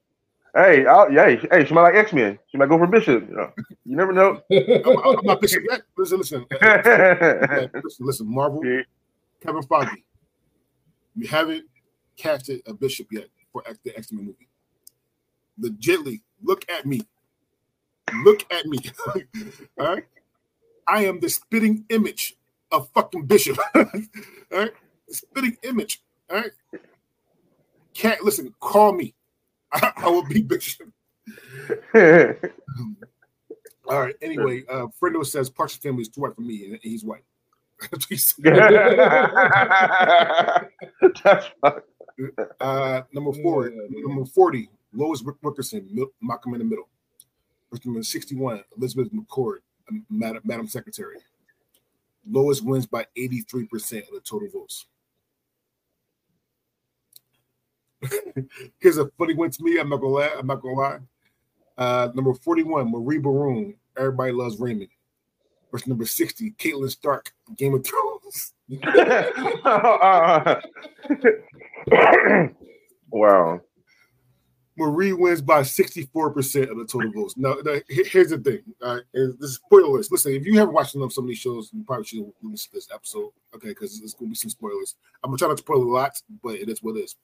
hey, I'll, yeah, hey, hey, she might like X Men. She might go for Bishop. You, know. you never know. <laughs> I'm, I'm not pissing that. Listen, listen, uh, <laughs> listen, listen, Marvel, Yeah. Kevin Feige, you haven't casted a bishop yet for the X Men movie. Legitly, look at me. Look at me. <laughs> All right, I am the spitting image of fucking bishop. All right, spitting image. All right, can't listen. Call me. I, <laughs> I will be bishop. <laughs> All right. Anyway, uh, Friendo says Parks family is too white for me, and he's white. <laughs> That's what he said. That's fine. uh, number four, Yeah, yeah. number forty, Lois Wick- Wilkerson, Mil- Malcolm in the Middle. First number sixty-one, Elizabeth McCord, um, Madam, Madam Secretary. Lois wins by eighty-three percent of the total votes. <laughs> Here's a funny one to me. I'm not gonna lie. I'm not gonna lie. Uh, number 41, Marie Barone, Everybody Loves Raymond. Versus number 60, Catelyn Stark, Game of Thrones. <laughs> wow. Marie wins by 64% of the total votes. Now, now, here's the thing. All right, and this is spoilers. Listen, if you haven't watched of some of these shows, you probably should listen to this episode, okay? Because there's going to be some spoilers. I'm gonna try not to spoil a lot, but it is what it is.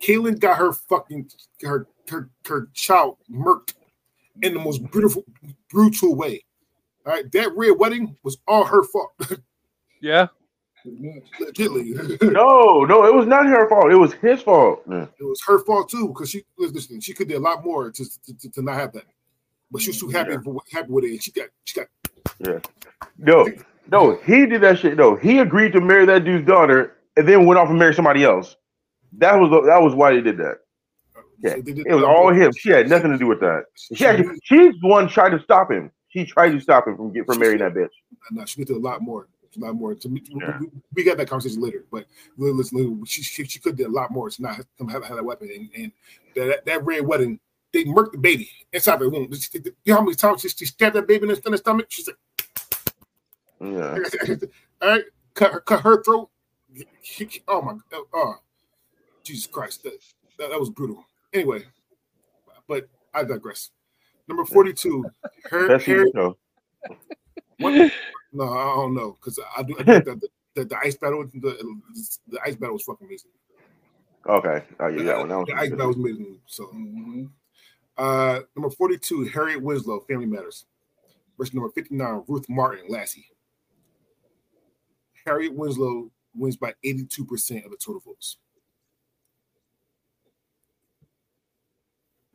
Catelyn got her fucking her her her child murked in the most beautiful, brutal way. All right, that red wedding was all her fault. <laughs> Yeah. Pretty. Legitly, <laughs> No, no, it was not her fault. It was his fault. Yeah. it was her fault too because she listen. She could do a lot more to, to, to not have that, but she was too happy Yeah. for what happy with it. She got she got Yeah. No, no, he did that shit. No, he agreed to marry that dude's daughter and then went off and married somebody else. That was that was why he did that. Yeah, so did It was all him. She had nothing to do with that. She actually, she's the one trying to stop him. She tried to stop him from get from marrying that bitch. No, she could do a lot more. A lot more. To me, Yeah. we, we got that conversation later, but listen, she, she, she could do a lot more to not have, have, have that weapon. And, and that, that red wedding, they murked the baby inside the womb. You know how many times she, she stabbed that baby in the, stomach? She's like, Yeah. <laughs> all right, cut her, cut her throat. Oh my, oh, uh. Jesus Christ, that, that, that was brutal. Anyway, but I digress. Number 42, her, That's Harry, what? No, I don't know because I do. I think that the, the, the ice battle, the, the ice battle was fucking amazing. Okay. Oh yeah, that one. That the ice battle was amazing. So, Mhm. uh, number forty-two, Harriet Winslow, Family Matters. Versus number fifty-nine, Ruth Martin, Lassie. Harriet Winslow wins by eighty-two percent of the total votes.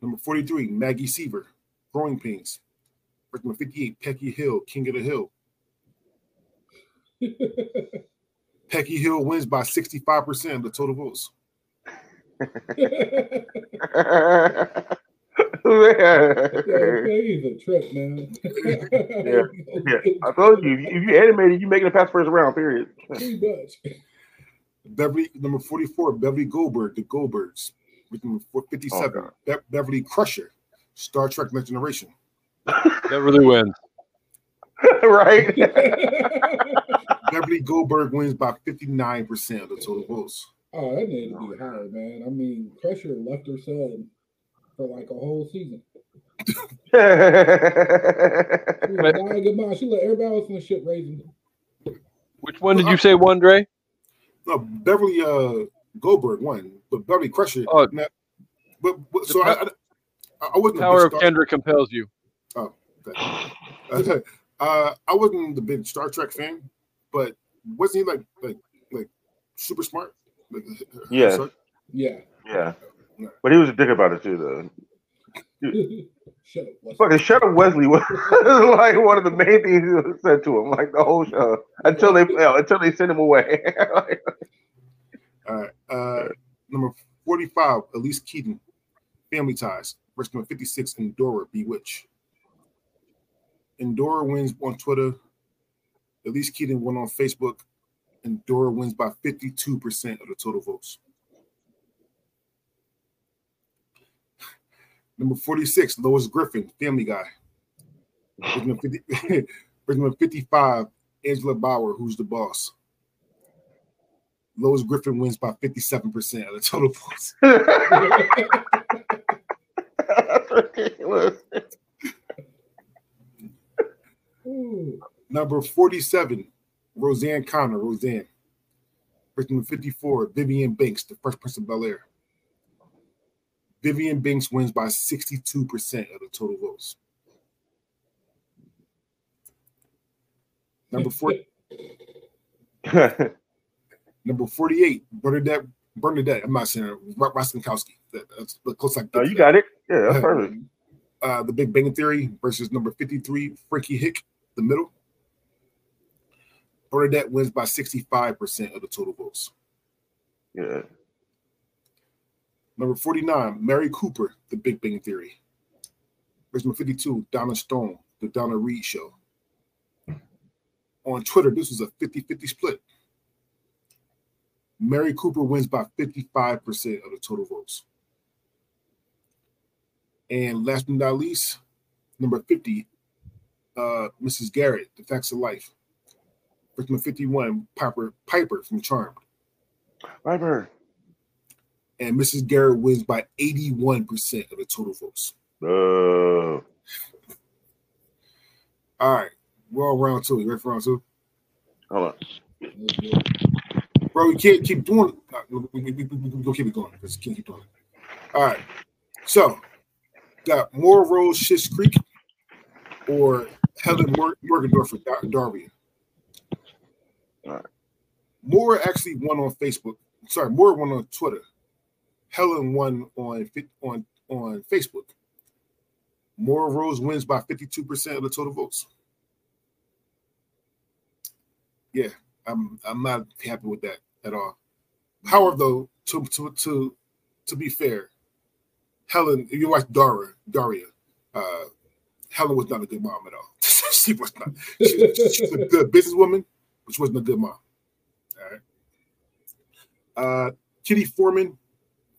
Number forty-three, Maggie Seaver, Growing Pains. Versus number fifty-eight, Peggy Hill, King of the Hill. <laughs> Peggy Hill wins by 65% of the total votes. <laughs> Yeah, okay, he's a trip, man. Yeah, yeah. I told you, if you animated, you making it past first round. Period. Pretty much. Beverly number 44, Beverly Goldberg, the Goldbergs. With number 57, Oh, Be- Beverly Crusher, Star Trek Next Generation. <laughs> Beverly wins. <laughs> right. <laughs> Beverly Goldberg wins by 59% of the total votes. oh, that needed to be higher, man. I mean, Crusher left her son for like a whole season. She was But- dying goodbye. She let everybody else in the ship raising. Which one did you say won, Dre? No, Beverly uh, Goldberg won, but Beverly Crusher. Oh. not- but, but so I, I, I wasn't a Power of Star- Kendra compels you. Oh okay. <laughs> uh, I wasn't the big Star Trek fan, but wasn't he like like like super smart? Like, Yeah. so- Yeah. yeah, but he was a dick about it too, though. <laughs> Shut up. Wes. Fucking shut up, Wesley <laughs> was like one of the main things he said to him, like the whole show, until they yeah, until they sent him away. All right. Uh, number 45, Elyse Keaton, Family Ties. Versus number 56, Endora, Bewitch. Endora wins on Twitter. Elyse Keaton won on Facebook. Endora wins by 52% of the total votes. <laughs> Number 46, Lois Griffin, Family Guy. Versus number 50 <laughs> versus number 55, Angela Bauer, who's the boss. Lois Griffin wins by 57% of the total votes. That's ridiculous. Number 47, Roseanne Connor, Roseanne. Versus number 54, Vivian Banks, the Fresh Prince of Bel Air. Vivian Banks wins by 62% of the total votes. Number four, <laughs> number 48, Bernadette, Bernadette, I'm not saying it, Ro- Rostenkowski. That, that's the close I oh, you got it. Yeah, that's perfect. uh, the Big Bang Theory versus number 53, Frankie Heck, the middle. Bernadette wins by 65% of the total votes. Yeah. Number 49, Mary Cooper, The Big Bang Theory. Versus number 52, Donna Stone, The Donna Reed Show. On Twitter, this was a 50 50 split. Mary Cooper wins by 55% of the total votes. And last but not least, number 50, uh, Mrs. Garrett, The Facts of Life. Number 51, Piper, Piper from Charmed. Piper. And Mrs. Garrett wins by 81% of the total votes. Uh, All right, we're on round two. You ready for round two? hold on. It. Bro, you can't keep doing uh, we, we, we, we, keep it going because you can't keep doing it. All right. So got Moira Rose Schitt's Creek or Helen Mor- Morgendorffer Darby. All right. Moira actually won on Facebook. Sorry, Moira won on Twitter. Helen won on on on Facebook. Moira Rose wins by 52% of the total votes. Yeah, I'm I'm not happy with that at all. However, though, to to to to be fair, Helen, if you watch Dara, Daria, uh, Helen was not a good mom at all. <laughs> she was not. She, a good businesswoman, but she wasn't a good mom. All right. Uh, Kitty Forman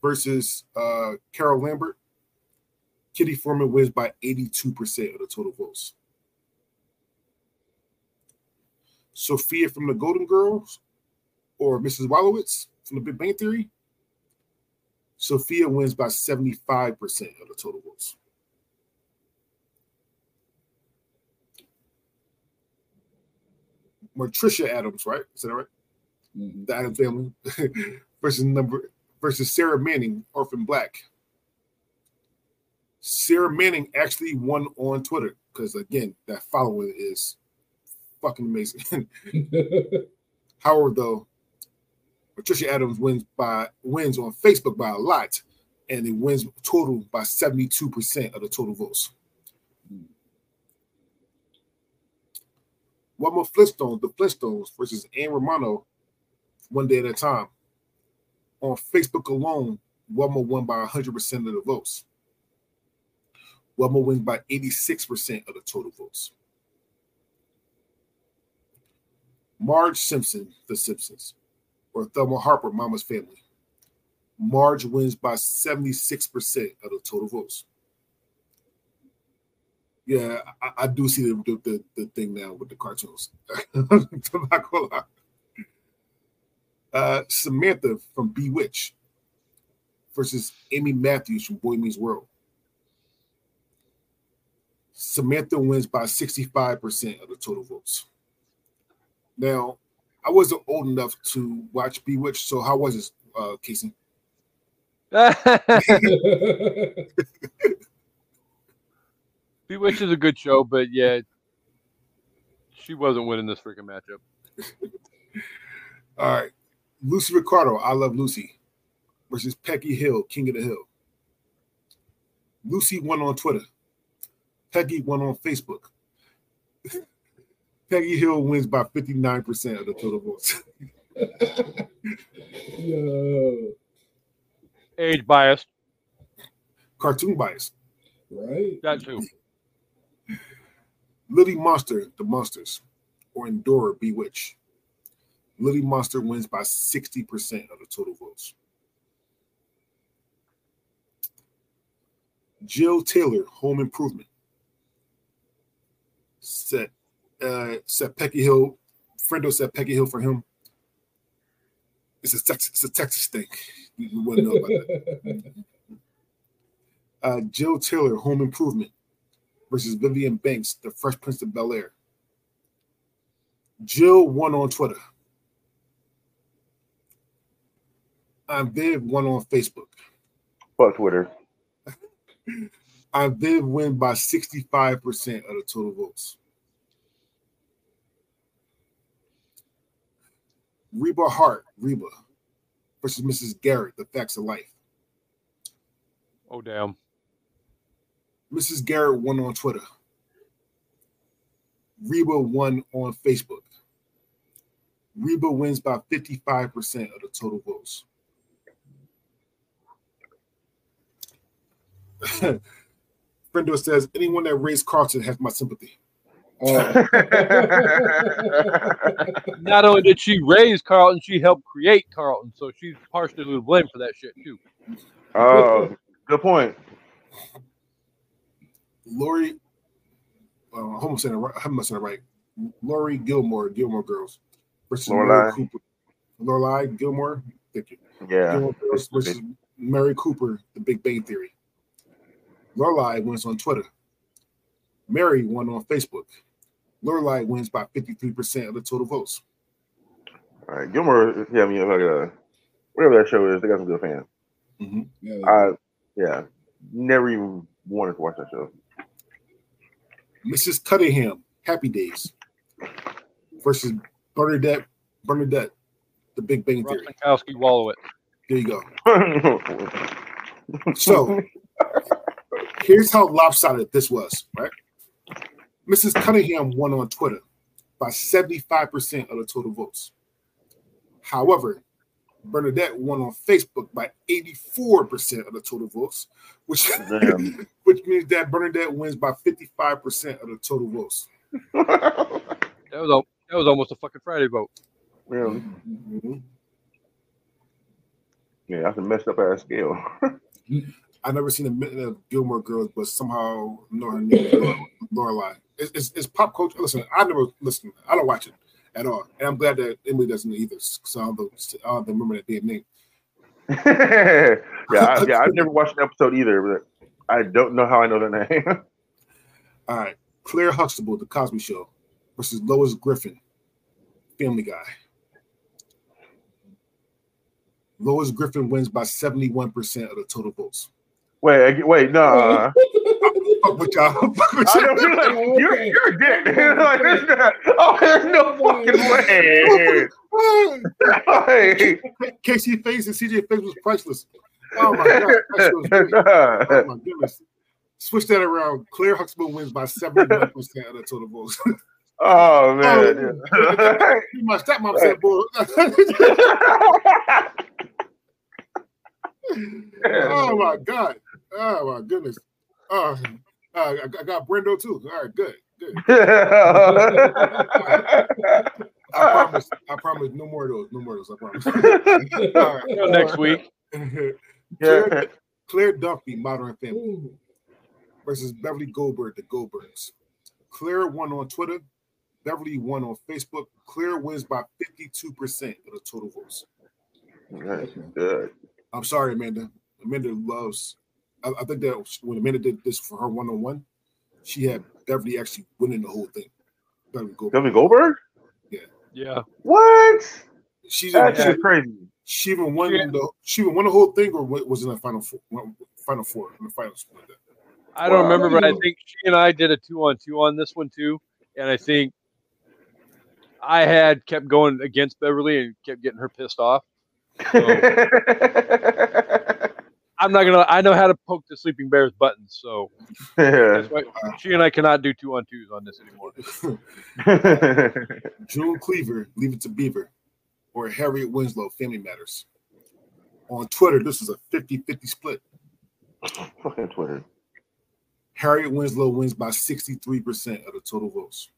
versus uh, Carol Lambert. Kitty Forman wins by 82% of the total votes. Sophia from the Golden Girls or Mrs. Wolowitz from the Big Bang Theory. Sophia wins by 75% of the total votes. Matricia Addams, right? Is that right? Mhm. The Addams family <laughs> versus number versus Sarah Manning, Orphan Black. Sarah Manning actually won on Twitter because again, that following is fucking amazing. <laughs> However, though, Patricia Addams wins by wins on Facebook by a lot, and it wins total by 72% of the total votes. One more Flintstones, the Flintstones versus Anne Romano, one day at a time. On Facebook alone, Wilma won by 100% of the votes. Wilma wins by 86% of the total votes. Marge Simpson, The Simpsons, or Thelma Harper, Mama's Family. Marge wins by 76% of the total votes. Yeah, I, I do see the, the, the, thing now with the cartoons. <laughs> Uh, Samantha from Bewitch versus Amy Matthews from Boy Meets World. Samantha wins by 65% of the total votes. Now, I wasn't old enough to watch Bewitched, so how was it, uh, Casey? <laughs> Bewitched is a good show, but yeah, she wasn't winning this freaking matchup. All right. Lucy Ricardo, I Love Lucy versus Peggy Hill, King of the Hill. Lucy won on Twitter. Peggy won on Facebook. Peggy Hill wins by 59% of the total votes. <laughs> Yo, Age biased, Cartoon bias. right? that too. Lily Munster, The Munsters, or Endora, Bewitch. Lily Munster wins by 60% of the total votes. Jill Taylor, Home Improvement. Set uh set Peggy Hill. Friendo said Peggy Hill for him. It's a Texas, it's a Texas thing. You you wouldn't know about that. <laughs> Uh, Jill Taylor, Home Improvement versus Vivian Banks, The Fresh Prince of Bel Air. Jill won on Twitter. Aunt Viv won on Facebook. Fuck Twitter. <laughs> Aunt Viv win by 65% of the total votes. Reba Hart, Reba versus Mrs. Garrett, The Facts of Life. Oh damn. Mrs. Garrett won on Twitter. Reba won on Facebook. Reba wins by 55% of the total votes. <laughs> Brendo says, anyone that raised Carlton has my sympathy. Oh, <laughs> Not only did she raise Carlton, she helped create Carlton, so she's partially to blame for that shit too. Oh, good point. Lori, uh, I hope I'm saying it right. I hope I'm saying it right. Lori Gilmore, Gilmore Girls versus Mary Cooper. Lorelai Gilmore, thank you. Yeah. Gilmore Girls versus Mary Cooper, The Big Bang Theory. Lorelai wins on Twitter. Mary won on Facebook. Lorelai wins by 53% of the total votes. All right. Gilmore, yeah, I mean, like, uh, whatever that show is, they got some good fans. Mhm. Yeah, I, yeah, never even wanted to watch that show. Mrs. Cunningham, Happy Days versus Bernadette, Bernadette, The Big Bang Theory. Rostenkowski Wolowitz. There you go. <laughs> So here's how lopsided this was, right? Mrs. Cunningham won on Twitter by 75% of the total votes. However, Bernadette won on Facebook by 84% of the total votes, which, <laughs> which means that Bernadette wins by 55% of the total votes. <laughs> That was al- that was almost a fucking Friday vote. Really? Mhm. Yeah, that's a messed up ass scale. <laughs> I've never seen a minute of Gilmore Girls, but somehow know her name, Lorelai. It's, it's, it's pop culture. Listen, I never listen. I don't watch it at all, and I'm glad that Emily doesn't either. So I don't, I don't remember that damn name. <laughs> yeah, I, yeah, I've never watched an episode either, but I don't know how I know that name. <laughs> All right, Claire Huxtable, The Cosby Show, versus Lois Griffin, Family Guy. Lois Griffin wins by 71% of the total votes. wait, wait, no. Uh, <laughs> Fuck with y'all. <laughs> Fuck with y'all. like you're, you're a dick. <laughs> like, there's not, oh, there's no fucking way. Hey. <laughs> Casey Face and CJ Face was priceless. Oh my god, was. Oh my goodness. Switch that around. Claire Huxtable wins by 71% of the total votes. oh man. Oh, my stepmom said, boy. oh my god. Oh my goodness. Oh, uh, I, I got Brendo too. All right, good, good. <laughs> I promise. I promise. No more of those. No more of those. I promise. <laughs> All right. Until next week. <laughs> Claire, Claire Dunphy, Modern Family, versus Beverly Goldberg, the Goldbergs. Claire won on Twitter. Beverly won on Facebook. Claire wins by 52% of the total votes. Good. I'm sorry, Amanda. Amanda loves. I, I think that when Amanda did this for her one on one, she had Beverly actually winning the whole thing. Beverly Goldberg. Debbie Goldberg? Yeah. What? She's That's she, crazy. she even won Yeah. the she even won the whole thing, or was in the final four, final four in the finals like that. I don't Wow. remember, but I think she and I did a two on two on this one too, and I think I had kept going against Beverly and kept getting her pissed off. <laughs> I'm not gonna. I know how to poke the sleeping bear's buttons, so <laughs> that's why she and I cannot do two on twos on this anymore. <laughs> <laughs> June Cleaver, Leave It to Beaver, or Harriet Winslow, Family Matters. On Twitter, this is a 50-50 split. Fucking Twitter. Harriet Winslow wins by 63% of the total votes.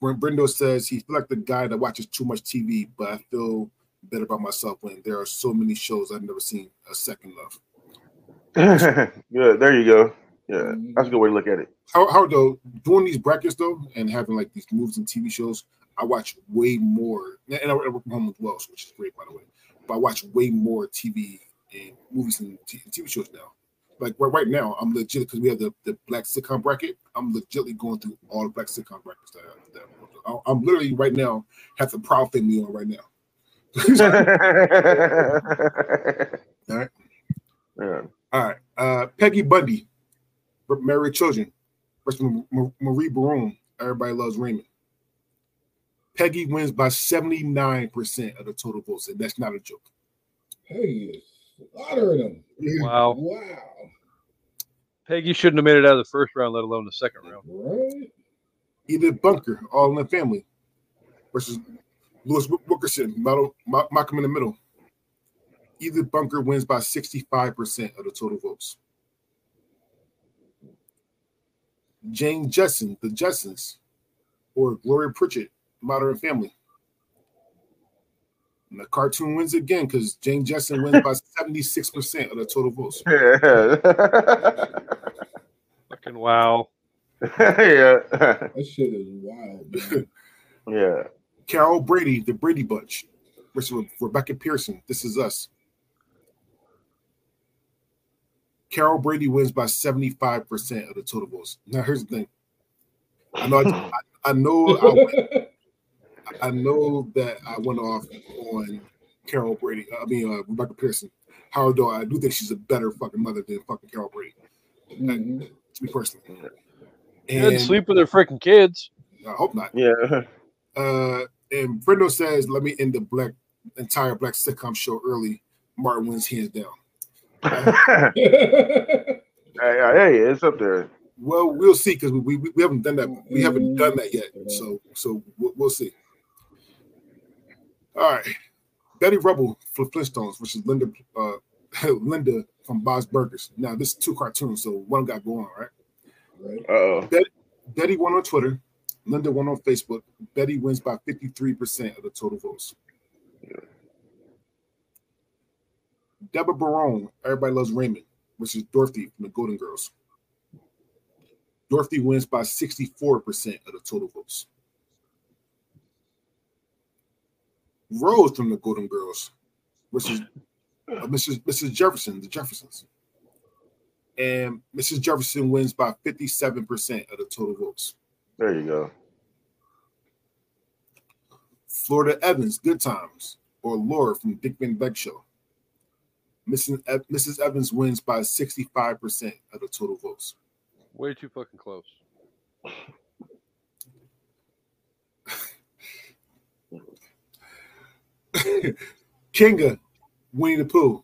When Brendo says he feels like the guy that watches too much TV, but I feel better about myself when there are so many shows I've never seen a second of. <laughs> Good. There you go. Yeah, mm-hmm. that's a good way to look at it. How, how though doing these brackets though and having like these movies and TV shows, I watch way more, and I work from home as well, which is great by the way. But I watch way more TV and movies and TV shows now. Like right, right now, I'm legit because we have the, the black sitcom bracket. I'm legitly going through all the black sitcom brackets that, I- that I- I'm literally right now have the Proud Family on right now. <laughs> All right. yeah. All right. Uh, Peggy Bundy, Married Children, versus M- M- Marie Barone. Everybody loves Raymond. Peggy wins by 79% of the total votes, and that's not a joke. Hey, it's slaughtering them. Wow. <laughs> Wow. Peggy shouldn't have made it out of the first round, let alone the second round. Right? Edith Bunker, All in the Family, versus Lois Wilkerson, Mal- Ma- Malcolm in the Middle. Edith Bunker wins by 65% of the total votes. Jane Jetson, The Jetsons, or Gloria Pritchett, Modern Family. And the cartoon wins again because Jane Jetson wins by <laughs> 76% of the total votes. Yeah. <laughs> Fucking wow. <laughs> yeah. That shit is wild, man. yeah. Carol Brady, the Brady Bunch, versus Rebecca Pearson. This is us. Carol Brady wins by 75% of the total votes. Now, here's the thing. I know I, I know I, went- I know that I went off on Carol Brady. I mean uh, Rebecca Pearson. However, though I do think she's a better fucking mother than fucking Carol Brady. Mhm. To me personally. They didn't And sleep with their freaking kids. I hope not. Yeah. Uh, and Brendo says, "Let me end the black entire black sitcom show early." Martin wins hands down. <laughs> hey, hey, it's up there. Well, we'll see because we, we we haven't done that. We haven't done that yet. So so we'll, we'll see. All right, Betty Rubble for Flintstones, which is Linda uh, <laughs> Linda from Bob's Burgers. Now this is two cartoons, so one got going right. Right. Uh oh. Betty won on Twitter. Linda won on Facebook. Betty wins by 53% of the total votes. Deborah Barone, everybody loves Raymond, which is Dorothy from the Golden Girls. Dorothy wins by 64% of the total votes. Rose from the Golden Girls, which is uh, Mrs. Mrs. Jefferson, the Jeffersons. And Mrs. Jefferson wins by 57% of the total votes. There you go. Florida Evans, Good Times, or Laura from Dick Van Dyke Show. Mrs. Ev- Mrs. Evans wins by 65% of the total votes. Way too fucking close. <laughs> <laughs> Kanga, Winnie the Pooh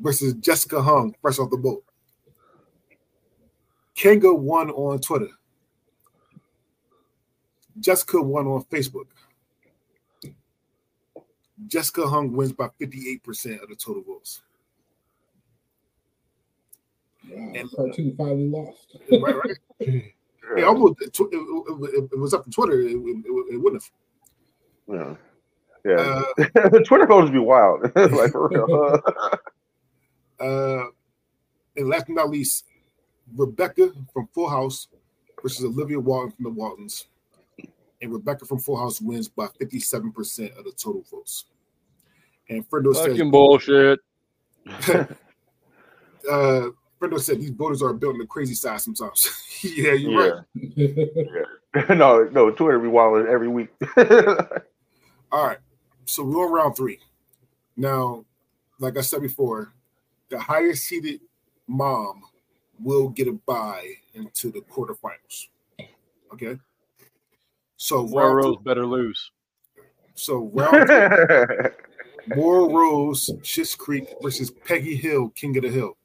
versus Jessica Huang, fresh off the boat. Kanga won on Twitter. Jessica won on Facebook. Jessica Huang wins by 58% of the total votes. Wow, And- cartoon finally lost. Right, right. <laughs> Hey, almost, it, it, it- it was up to Twitter. It, it, it wouldn't have. Yeah. Yeah, uh, <laughs> the Twitter votes be wild. <laughs> like for real. <laughs> Uh, and last but not least, Rebecca from Full House versus Olivia Walton from the Waltons. And Rebecca from Full House wins by 57% of the total votes. And Fredo says, Fucking bullshit. uh, Fredo said these voters are built on the crazy side sometimes. yeah, you're yeah. right. no, no, Twitter be wild every week. All right. So we're on round three. Now, like I said before, the highest seeded mom will get a bye into the quarterfinals. Okay. So Laura round Rose two, better lose. so round two, <laughs> Moira Rose, Schitt's Creek versus Peggy Hill, King of the Hill.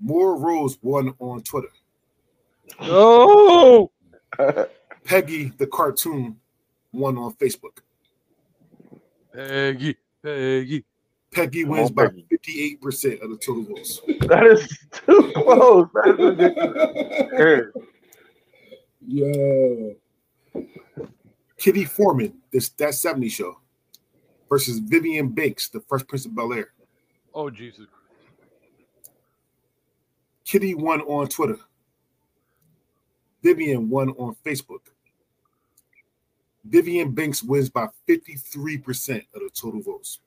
Moira Rose won on Twitter. Oh, Peggy the cartoon won on Facebook. Peggy, Peggy. Peggy wins on, by 58% of the total votes. that is too close. That is ridiculous. Yo, Kitty Forman, this that 70 show, versus Vivian Banks, the Fresh Prince of Bel Air. Oh Jesus. Kitty won on Twitter. Vivian won on Facebook. Vivian Banks wins by 53% of the total votes.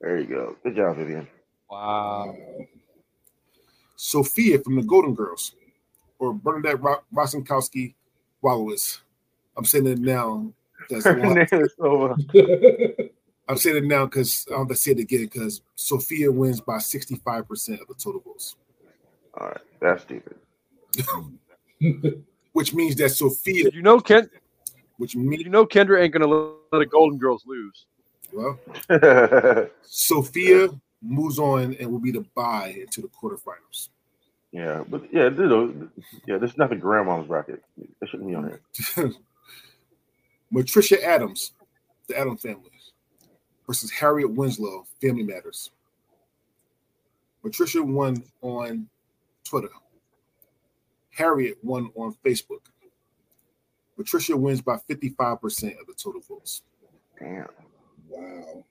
There you go. Good job, Vivian. Wow. Sophia from the Golden Girls, or Bernadette Ro- Rosenkowski Wolowitz. I'm saying it now. That's <laughs> Her name is over. I'm saying it now because I'm gonna say it again because Sophia wins by 65% of the total votes, All right, that's stupid. <laughs> which means that Sophia, Did you know Ken? Which means you know Kendra ain't gonna let the Golden Girls lose? well, <laughs> Sophia moves on and will be the bye into the quarterfinals. Yeah, but yeah, you know, yeah, this is not the grandma's bracket. It shouldn't be on here. <laughs> Matricia Addams, the Adam family, versus Harriet Winslow, Family Matters. Matricia won on Twitter. Harriet won on Facebook. Patricia wins by 55% of the total votes. Damn. Wow.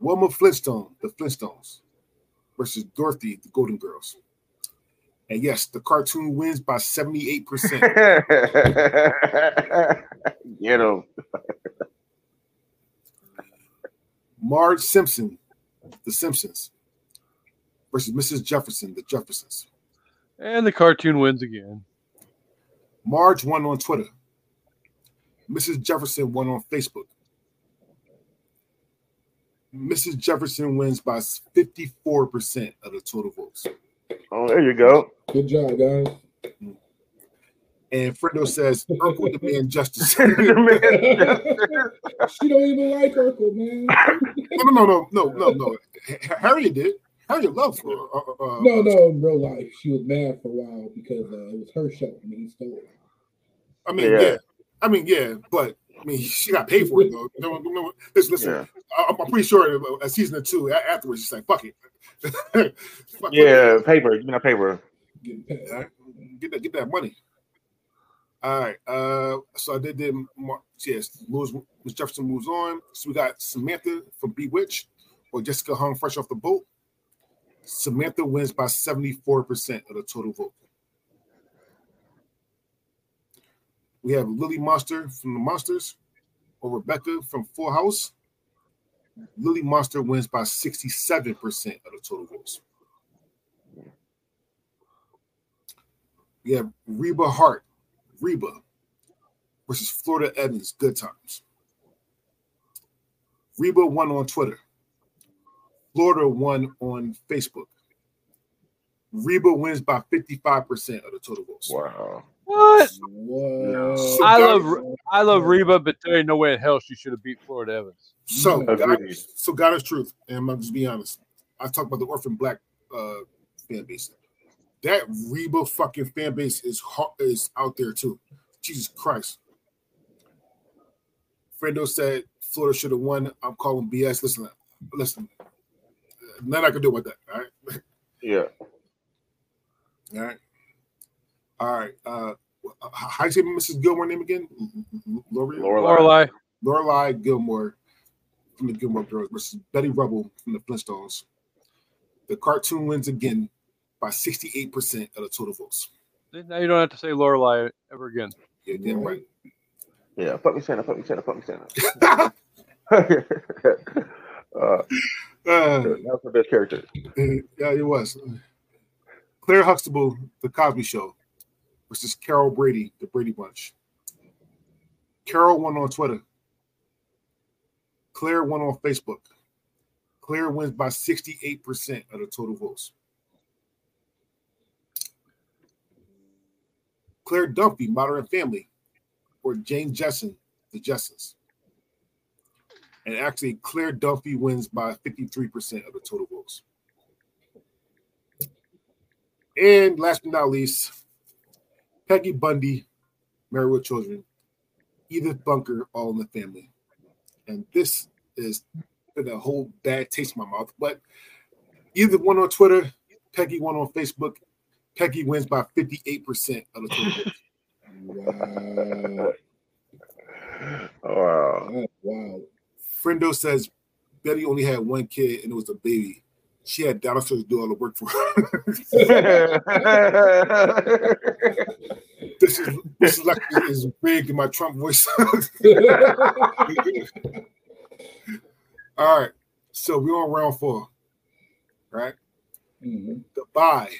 Wilma Flintstone, the Flintstones, versus Dorothy, the Golden Girls. And yes, the cartoon wins by 78%. <laughs> Get him. Marge Simpson, The Simpsons, versus Mrs. Jefferson, The Jeffersons. And the cartoon wins again. Marge won on Twitter. Mrs. Jefferson won on Facebook. Mrs. Jefferson wins by 54% of the total votes. Oh, there you go. Good job, guys. And Fredo says, Uncle demand justice. <laughs> she don't even like Urkel, man. <laughs> no, no, no, no, no, no. H- Harriet did. Harriet loved her. Uh, uh, No, no, in real life, she was mad for a while because uh, it was her show and he stole it. I mean, Yeah. yeah. I mean, yeah, but I mean, she got paid for it though. No, no, no, listen, listen. Yeah. I- I'm pretty sure a season or two afterwards, she's like, "Fuck it." <laughs> Fuck Yeah, paper. You know, paper. Getting paid. Get that, get that money. All right. Uh, so I did. did Mar- yes, moves. Miss Jefferson moves on. So we got Samantha from Bewitched, or Jessica Huang fresh off the boat. Samantha wins by seventy four percent of the total vote. We have Lily Munster from the Munsters, or Rebecca from Full House. Lily Munster wins by sixty seven percent of the total votes. We have Reba Hart, Reba versus Florida Evans, Good Times. Reba won on Twitter. Florida won on Facebook. Reba wins by 55% of the total votes. Wow. What? What? I love I love Reba, but there ain't no way in hell she should have beat Florida Evans. So, God, so God is truth, and I'm just be honest. I talk about the orphan black uh, fan base. That Reba fucking fan base is hot, is out there too. Jesus Christ. Frendo said Florida should have won. I'm calling BS. Listen, listen. Nothing I can do with that. All right. Yeah. All right. All right. Uh, how do you say Mrs. Gilmore name again? Lori. Lorelai. Lorelai. Lorelai Gilmore from the Gilmore Girls versus Betty Rubble from the Flintstones. The cartoon wins again by 68% of the total votes. Now you don't have to say Lorelai ever again. Yeah, damn right. Yeah. Fuck me Santa. Fuck me Santa. Fuck me Santa. <laughs> <laughs> uh, Uh, that was the best character. yeah, it was. Claire Huxtable, The Cosby Show versus Carol Brady, The Brady Bunch. Carol won on Twitter. Claire won on Facebook. Claire wins by 68% of the total votes. Claire Dunphy, Modern Family, or Jane Jetson, The Jetsons. And actually, Claire Dunphy wins by 53% of the total votes. And last but not least, Peggy Bundy, Married with Children, Edith Bunker, all in the family. And this is been a whole bad taste in my mouth. But Edith won on Twitter, Peggy won on Facebook. Peggy wins by 58% of the total votes. <laughs> Wow. Wow. That's wild. Friendo says Betty only had one kid and it was a baby. She had dinosaurs do all the work for her. this is this is like is big in my Trump voice. <laughs> all right, so we're on round four, right? Mhm. The bye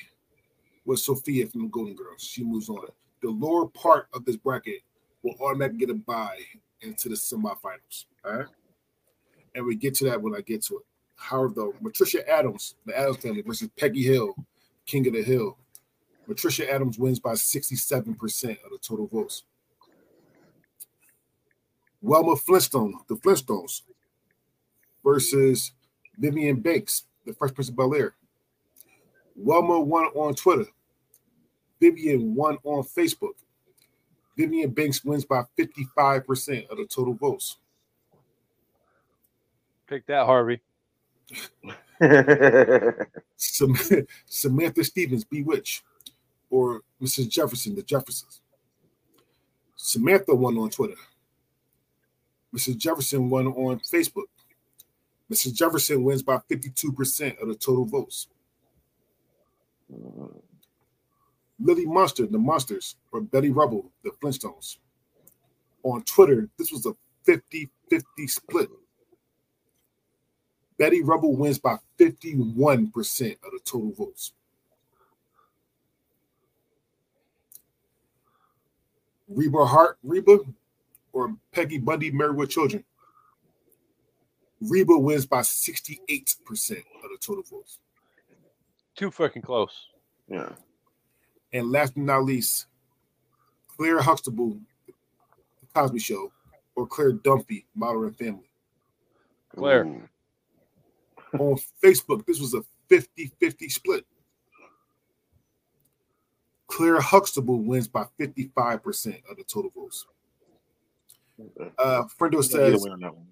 was Sophia from the Golden Girls. She moves on. The lower part of this bracket will automatically get a bye into the semifinals. All right. And we get to that when I get to it. However, though, Matricia Addams, the Addams family versus Peggy Hill, King of the Hill. Matricia Addams wins by 67% of the total votes. Wilma Flintstone, the Flintstones, versus Vivian Banks, the Fresh Prince of Bel Air. Wilma won on Twitter. Vivian won on Facebook. Vivian Banks wins by 55% of the total votes. Take that, Harvey. Samantha Stephens, Bewitch, or Mrs. Jefferson, The Jeffersons. Samantha won on Twitter. Mrs. Jefferson won on Facebook. Mrs. Jefferson wins by 52% of the total votes. Lily Munster, the Munsters, or Betty Rubble, the Flintstones. On Twitter, this was a 50 50 split. Betty Rubble wins by 51% of the total votes. Reba Hart, Reba, or Peggy Bundy married with children. Reba wins by 68% of the total votes. Too fucking close. Yeah. And last but not least, Claire Huxtable, The Cosby Show, or Claire Dunphy, Modern Family. Claire. Ooh. On Facebook, this was a 50 50 split. Claire Huxtable wins by 55% of the total votes. Uh, Friendo says, way on that one.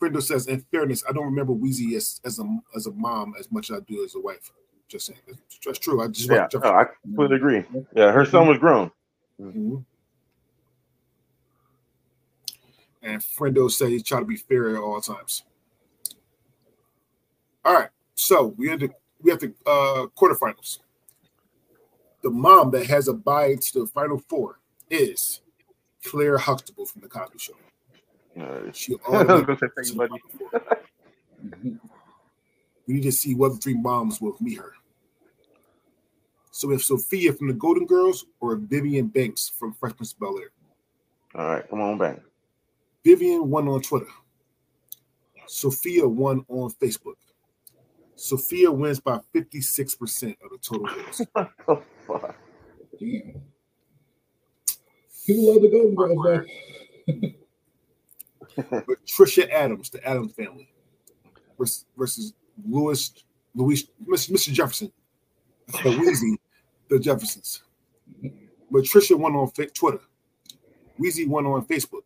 Friendo says, in fairness, I don't remember Weezy as, as a as a mom as much as I do as a wife. Just saying, that's, that's true. I just Yeah, no, I completely agree. Yeah, her son was grown. Mhm. And Friendo said he try to be fair at all times. All right, so we had the we have the uh, quarterfinals. The mom that has a bye to the final four is Claire Huxtable from the Cosby Show. Uh, She <laughs> I was already gonna say thank you, buddy. we need to see what three moms will meet her. So if Sophia from the Golden Girls or Vivian Banks from Fresh Prince of Bel Air. All right, come on back. Vivian won on Twitter. Sophia won on Facebook. Sophia wins by 56% of the total votes. <laughs> Oh, fuck. Damn. People love the Golden Girls, though. <laughs> Patricia Addams, the Addams family, versus, versus Louis, Louis, Mr. Jefferson, the Weezy, the Jeffersons. Patricia won on Twitter. Weezy won on Facebook.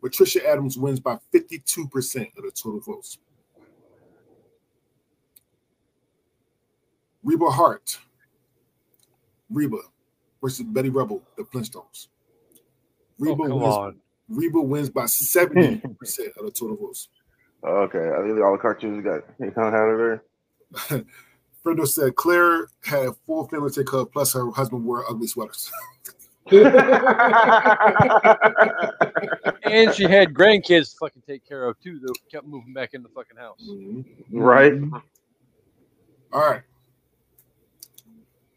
Patricia Addams wins by 52% of the total votes. Reba Hart, Reba versus Betty Rubble, the Flintstones. Oh, Reba, come wins, on. Reba wins by <laughs> 70% of the total votes. Okay, I think all the cartoons got <laughs> you kind of had it there. <laughs> Fredo said Claire had a full family take her, plus her husband wore ugly sweaters. And she had grandkids to fucking take care of too that kept moving back in the fucking house. Mm-hmm. right? All right.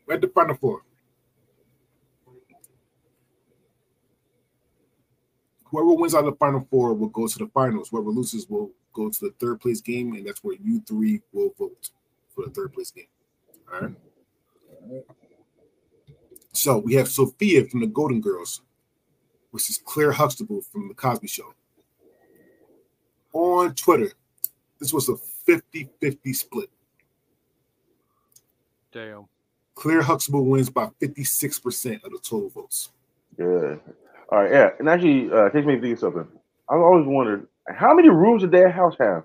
At the final four. Whoever wins out of the final four will go to the finals. Whoever loses will go to the third place game, and that's where you three will vote for the third place game. All right. So we have Sophia from the Golden Girls versus Claire Huxtable from the Cosby Show. On Twitter, this was a 50-50 split. Damn. Claire Huxtable wins by 56% of the total votes. Yeah. All right, yeah. And actually, uh, takes me to think of something. I've always wondered how many rooms did their house have?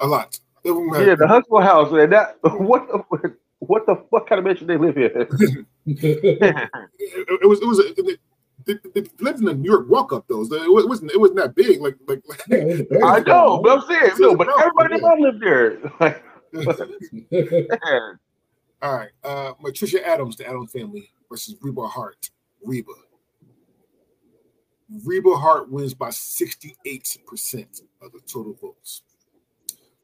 A lot. It won't matter. Yeah, the Huxtable house. And that <laughs> what the what the fuck kind of mansion they live here? <laughs> it, <laughs> it was it was a, it, it, it lived in a New York walk up though. So it wasn't it wasn't that big. Like like, Yeah, it was a very I know, but I'm saying no, but everybody in the mom lived there. Like, man. All right. Uh Patricia Addams, the Addams family versus Reba Hart. Reba. Reba Hart wins by 68% of the total votes.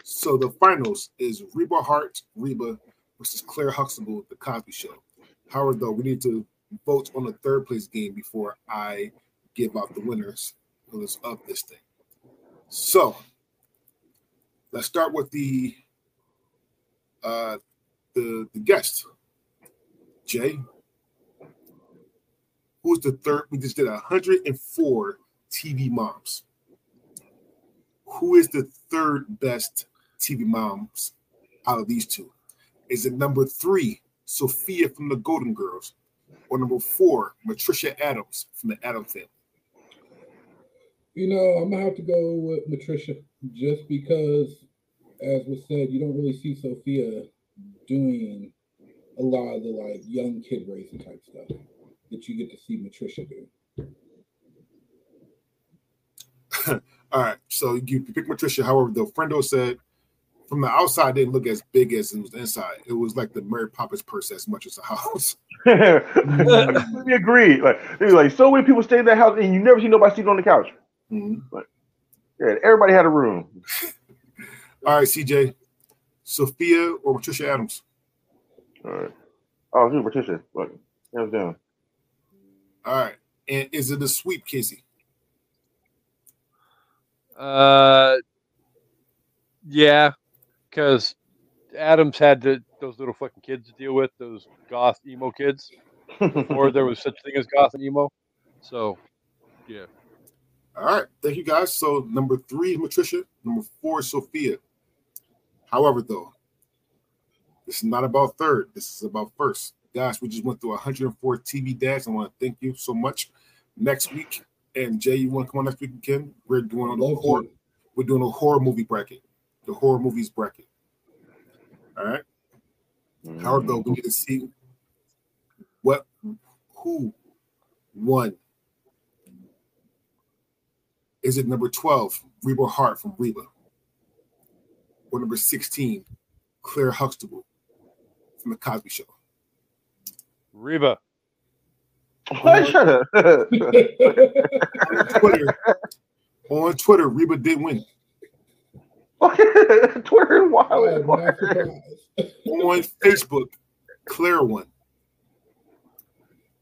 So the finals is Reba Hart, Reba versus Claire Huxtable, The Cosby Show. Howard, though, we need to vote on the third place game before I give out the winners winners of this thing. So let's start with the uh the the guest. Jay, who's the third? We just did 104 TV moms. Who is the third best TV moms out of these two? Is it number three, Sophia from the Golden Girls, or number four, Matricia Addams from the Addams family? You know, I'm gonna have to go with Matricia just because, as was said, you don't really see Sophia doing a lot of the like young kid raising type stuff that you get to see Matricia do. <laughs> All right, so you pick Matricia. However, the friendo said from the outside didn't look as big as it was inside. It was like the Mary Poppins purse as much as a house. <laughs> <laughs> we agreed. Like like so many people stay in that house, and you never see nobody sitting on the couch. Mm-hmm. Yeah, everybody had a room. All right, CJ, Sophia or Patricia Addams. All right. Oh, dude, Patricia. Look, hands down. All right, and is it a sweep, Casey? Uh, yeah, because Addams had the, those little fucking kids to deal with, those goth emo kids, or there was such a thing as goth and emo. So, yeah. All right, thank you guys. So number three, Patricia. Number four, Sophia. However, though, this is not about third. This is about first. Guys, we just went through 104 TV dads. I want to thank you so much. Next week, and Jay, you want to come on next week again? We're doing a horror. We're doing a horror movie bracket. The horror movies bracket. All right. However, though, we need to see what who won. Is it number 12, Reba Hart from Reba? Or number 16, Claire Huxtable from The Cosby Show? Reba. What? Shut up. On Twitter, on Twitter, Reba did win. <laughs> Twitter I wild. Oh, am not surprised. On Facebook, Claire won.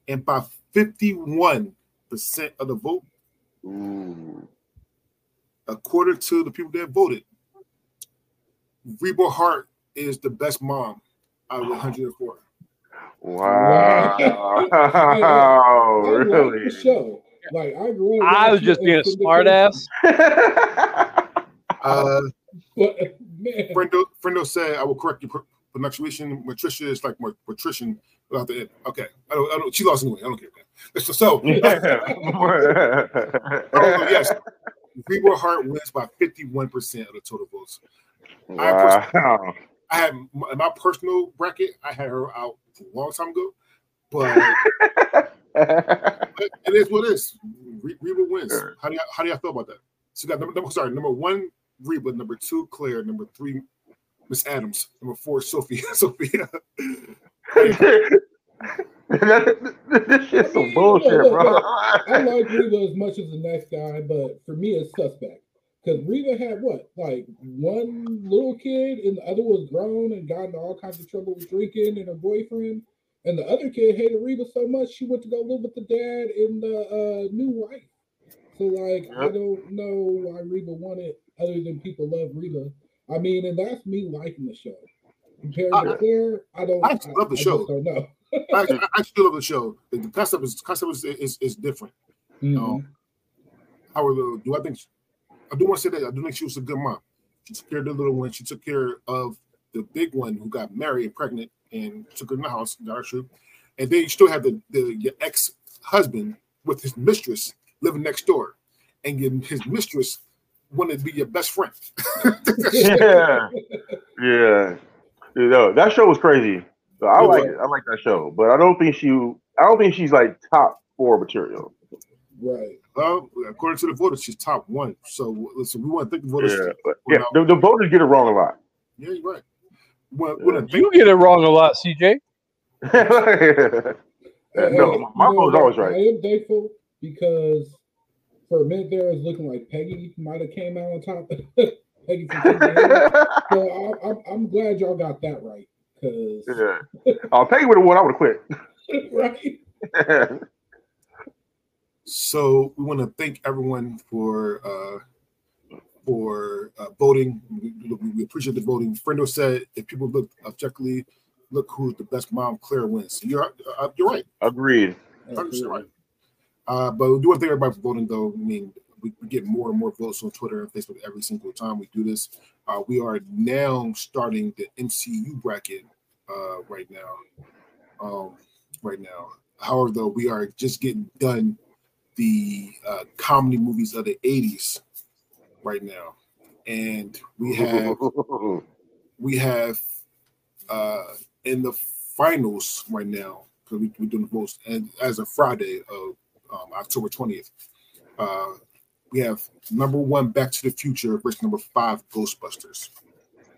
And by 51% of the vote, Ooh. according to the people that voted, Reba Hart is the best mom out of 104. Wow. I like really? the show. Like I grew. up I was just being a smart ass. Uh, But <laughs> man, Friendo, Friendo said, I will correct your pr- pronunciation. Patricia is like more patrician without the end. Okay. I don't, I don't, she lost anyway. I don't care. So, so <laughs> oh, yes, Reba Hart wins by 51% of the total votes. Wow. I had my personal bracket, I had her out a long time ago, but, <laughs> but it is what it is. Re- Reba wins. Sure. How do you how do y'all feel about that? So you got number, number sorry, number one, Reba, number two, Claire, number three, Miss Addams, number four, Sophia. <laughs> Sophia. this shit's I some bullshit, look, bro. look, I like Reba as much as the next guy, but for me, it's suspect. Because Reba had what, like one little kid, and the other was grown and got into all kinds of trouble with drinking and her boyfriend. And the other kid hated Reba so much she went to go live with the dad and the uh, new wife. So, like, I don't know why Reba won it, other than people love Reba. I mean, and that's me liking the show. Compared I- to Claire, I don't. I actually love the I show. don't know. I, I, I still love the show. The, concept is concept is, is, is different. Mhm. Um, however, do I think I do want to say that I do think she was a good mom. She took care of the little one. She took care of the big one who got married and pregnant and took her in the house. That's true. And then you still have the, the your ex husband with his mistress living next door, and your, his mistress wanted to be your best friend. <laughs> yeah, yeah. You know, that show was crazy. So I like it. I like that show, but I don't think she. I don't think she's like top four material. Right. Well, according to the voters, she's top one. So listen, we want to thank the voters. Yeah, yeah. The, the voters get it wrong a lot. Yeah, you're right. Well, well, Yeah. thank- You get it wrong a lot, CJ. <laughs> Yeah, no, my you know vote's always right. I am thankful because for a minute there, it was looking like Peggy might have came out on top. <laughs> Peggy so I, I'm, I'm glad y'all got that right. Because yeah. Uh, I'll pay you with the one. I would have quit. <laughs> right, So we want to thank everyone for uh, for uh, voting. We, we- appreciate the voting. Friendo said if people look objectively, look who's the best mom. Claire wins. You're uh, you're right. Agreed. 100% right. Uh, but we do want to thank everybody for voting, though. I mean, we, we get more and more votes on Twitter and Facebook every single time we do this. Uh, we are now starting the MCU bracket uh, right now. Um, right now, however, though, we are just getting done the uh, comedy movies of the '80s right now, and we have <laughs> we have uh in the finals right now because we, we're doing the votes and as of friday of um, october 20th uh we have number one Back to the Future versus number five Ghostbusters.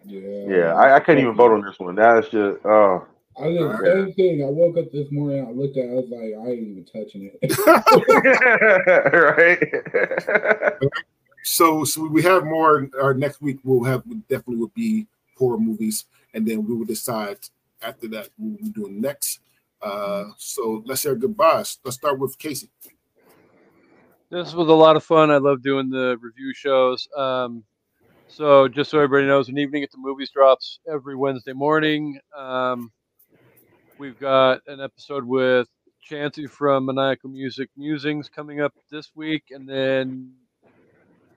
Yeah. Yeah, I, I can't even vote on this one. That's just oh. I did the same thing. I woke up this morning. I looked at. it, I was like, I ain't even touching it. <laughs> right. <laughs> So, so we have more. Our next week we'll have definitely will be horror movies, and then we will decide after that what we're doing next. Uh, so let's say our goodbyes. Let's start with Casey. This was a lot of fun. I love doing the review shows. Um, so just so everybody knows, an evening at the movies drops every Wednesday morning. Um, we've got an episode with Chancey from Maniacal Music Musings coming up this week, and then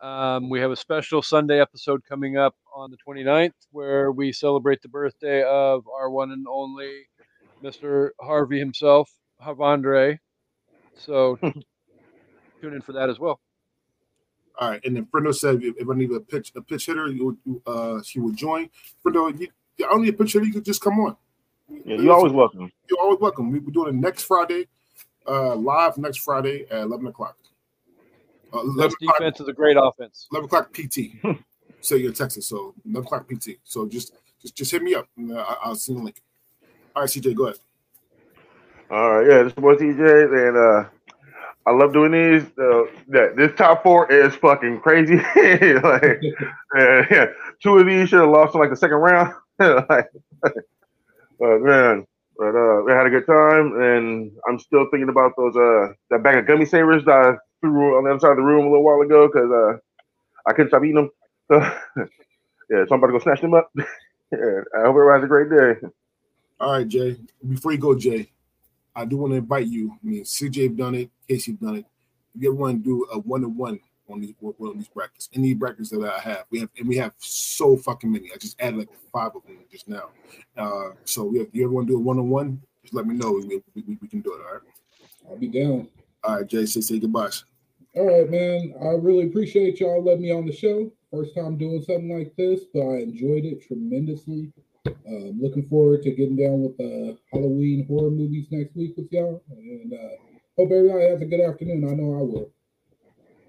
um, we have a special Sunday episode coming up on the 29th where we celebrate the birthday of our one and only Mr. Harvey himself, Havandre. So <laughs> tune in for that as well. All right, and then Frendo said if, if I need a pitch a pitch hitter, you, you, uh, she would join. Frendo, you, I don't need a pitch hitter. You could just come on. Yeah, you're always welcome. You're always welcome. We- We're doing it next Friday, uh, live next Friday at eleven o'clock. Uh, 11 This o'clock, defense is a great offense. 11 o'clock PT. so <laughs> you're in Texas, so 11 o'clock PT. So just just just hit me up. And, uh, I- I'll see you link. All right, CJ, go ahead. All right, yeah, this is boy TJ, and uh, I love doing these. Uh, yeah, this top four is fucking crazy. <laughs> like, <laughs> uh, yeah, two of these should have lost in like the second round. like, but man, but uh, we had a good time, and I'm still thinking about those uh that bag of gummy savers that I threw on the other side of the room a little while ago because uh I couldn't stop eating them. So <laughs> yeah, so I'm about to go snatch them up. <laughs> yeah, I hope everyone has a great day. All right, Jay. Before you go, Jay, I do want to invite you. I mean, CJ done it, Casey done it. You ever want to do a one to one on these of these brackets, any brackets that I have, we have and we have so fucking many. I just added like five of them just now. Uh, so we have, you ever want to do a one on one? Just let me know. We, we, we, can do it. All right. I'll be down. All right, Jay. Say say goodbyes. All right, man. I really appreciate y'all letting me on the show. First time doing something like this, but I enjoyed it tremendously. Um, looking forward to getting down with the Halloween horror movies next week with y'all, and uh, hope everybody has a good afternoon. I know I will.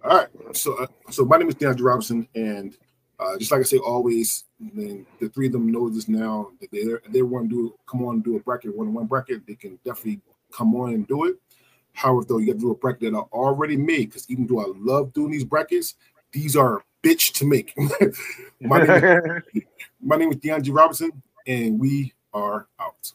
All right. So, uh, so my name is DeAndre Robinson, and uh, just like I say always, then the three of them know this now. That they they want to do come on and do a bracket one on one bracket, they can definitely come on and do it. However, though, you have to do a bracket that are already made because even though I love doing these brackets, these are bitch to make. <laughs> my name, is, <laughs> my name is DeAndre Robinson, and we are out.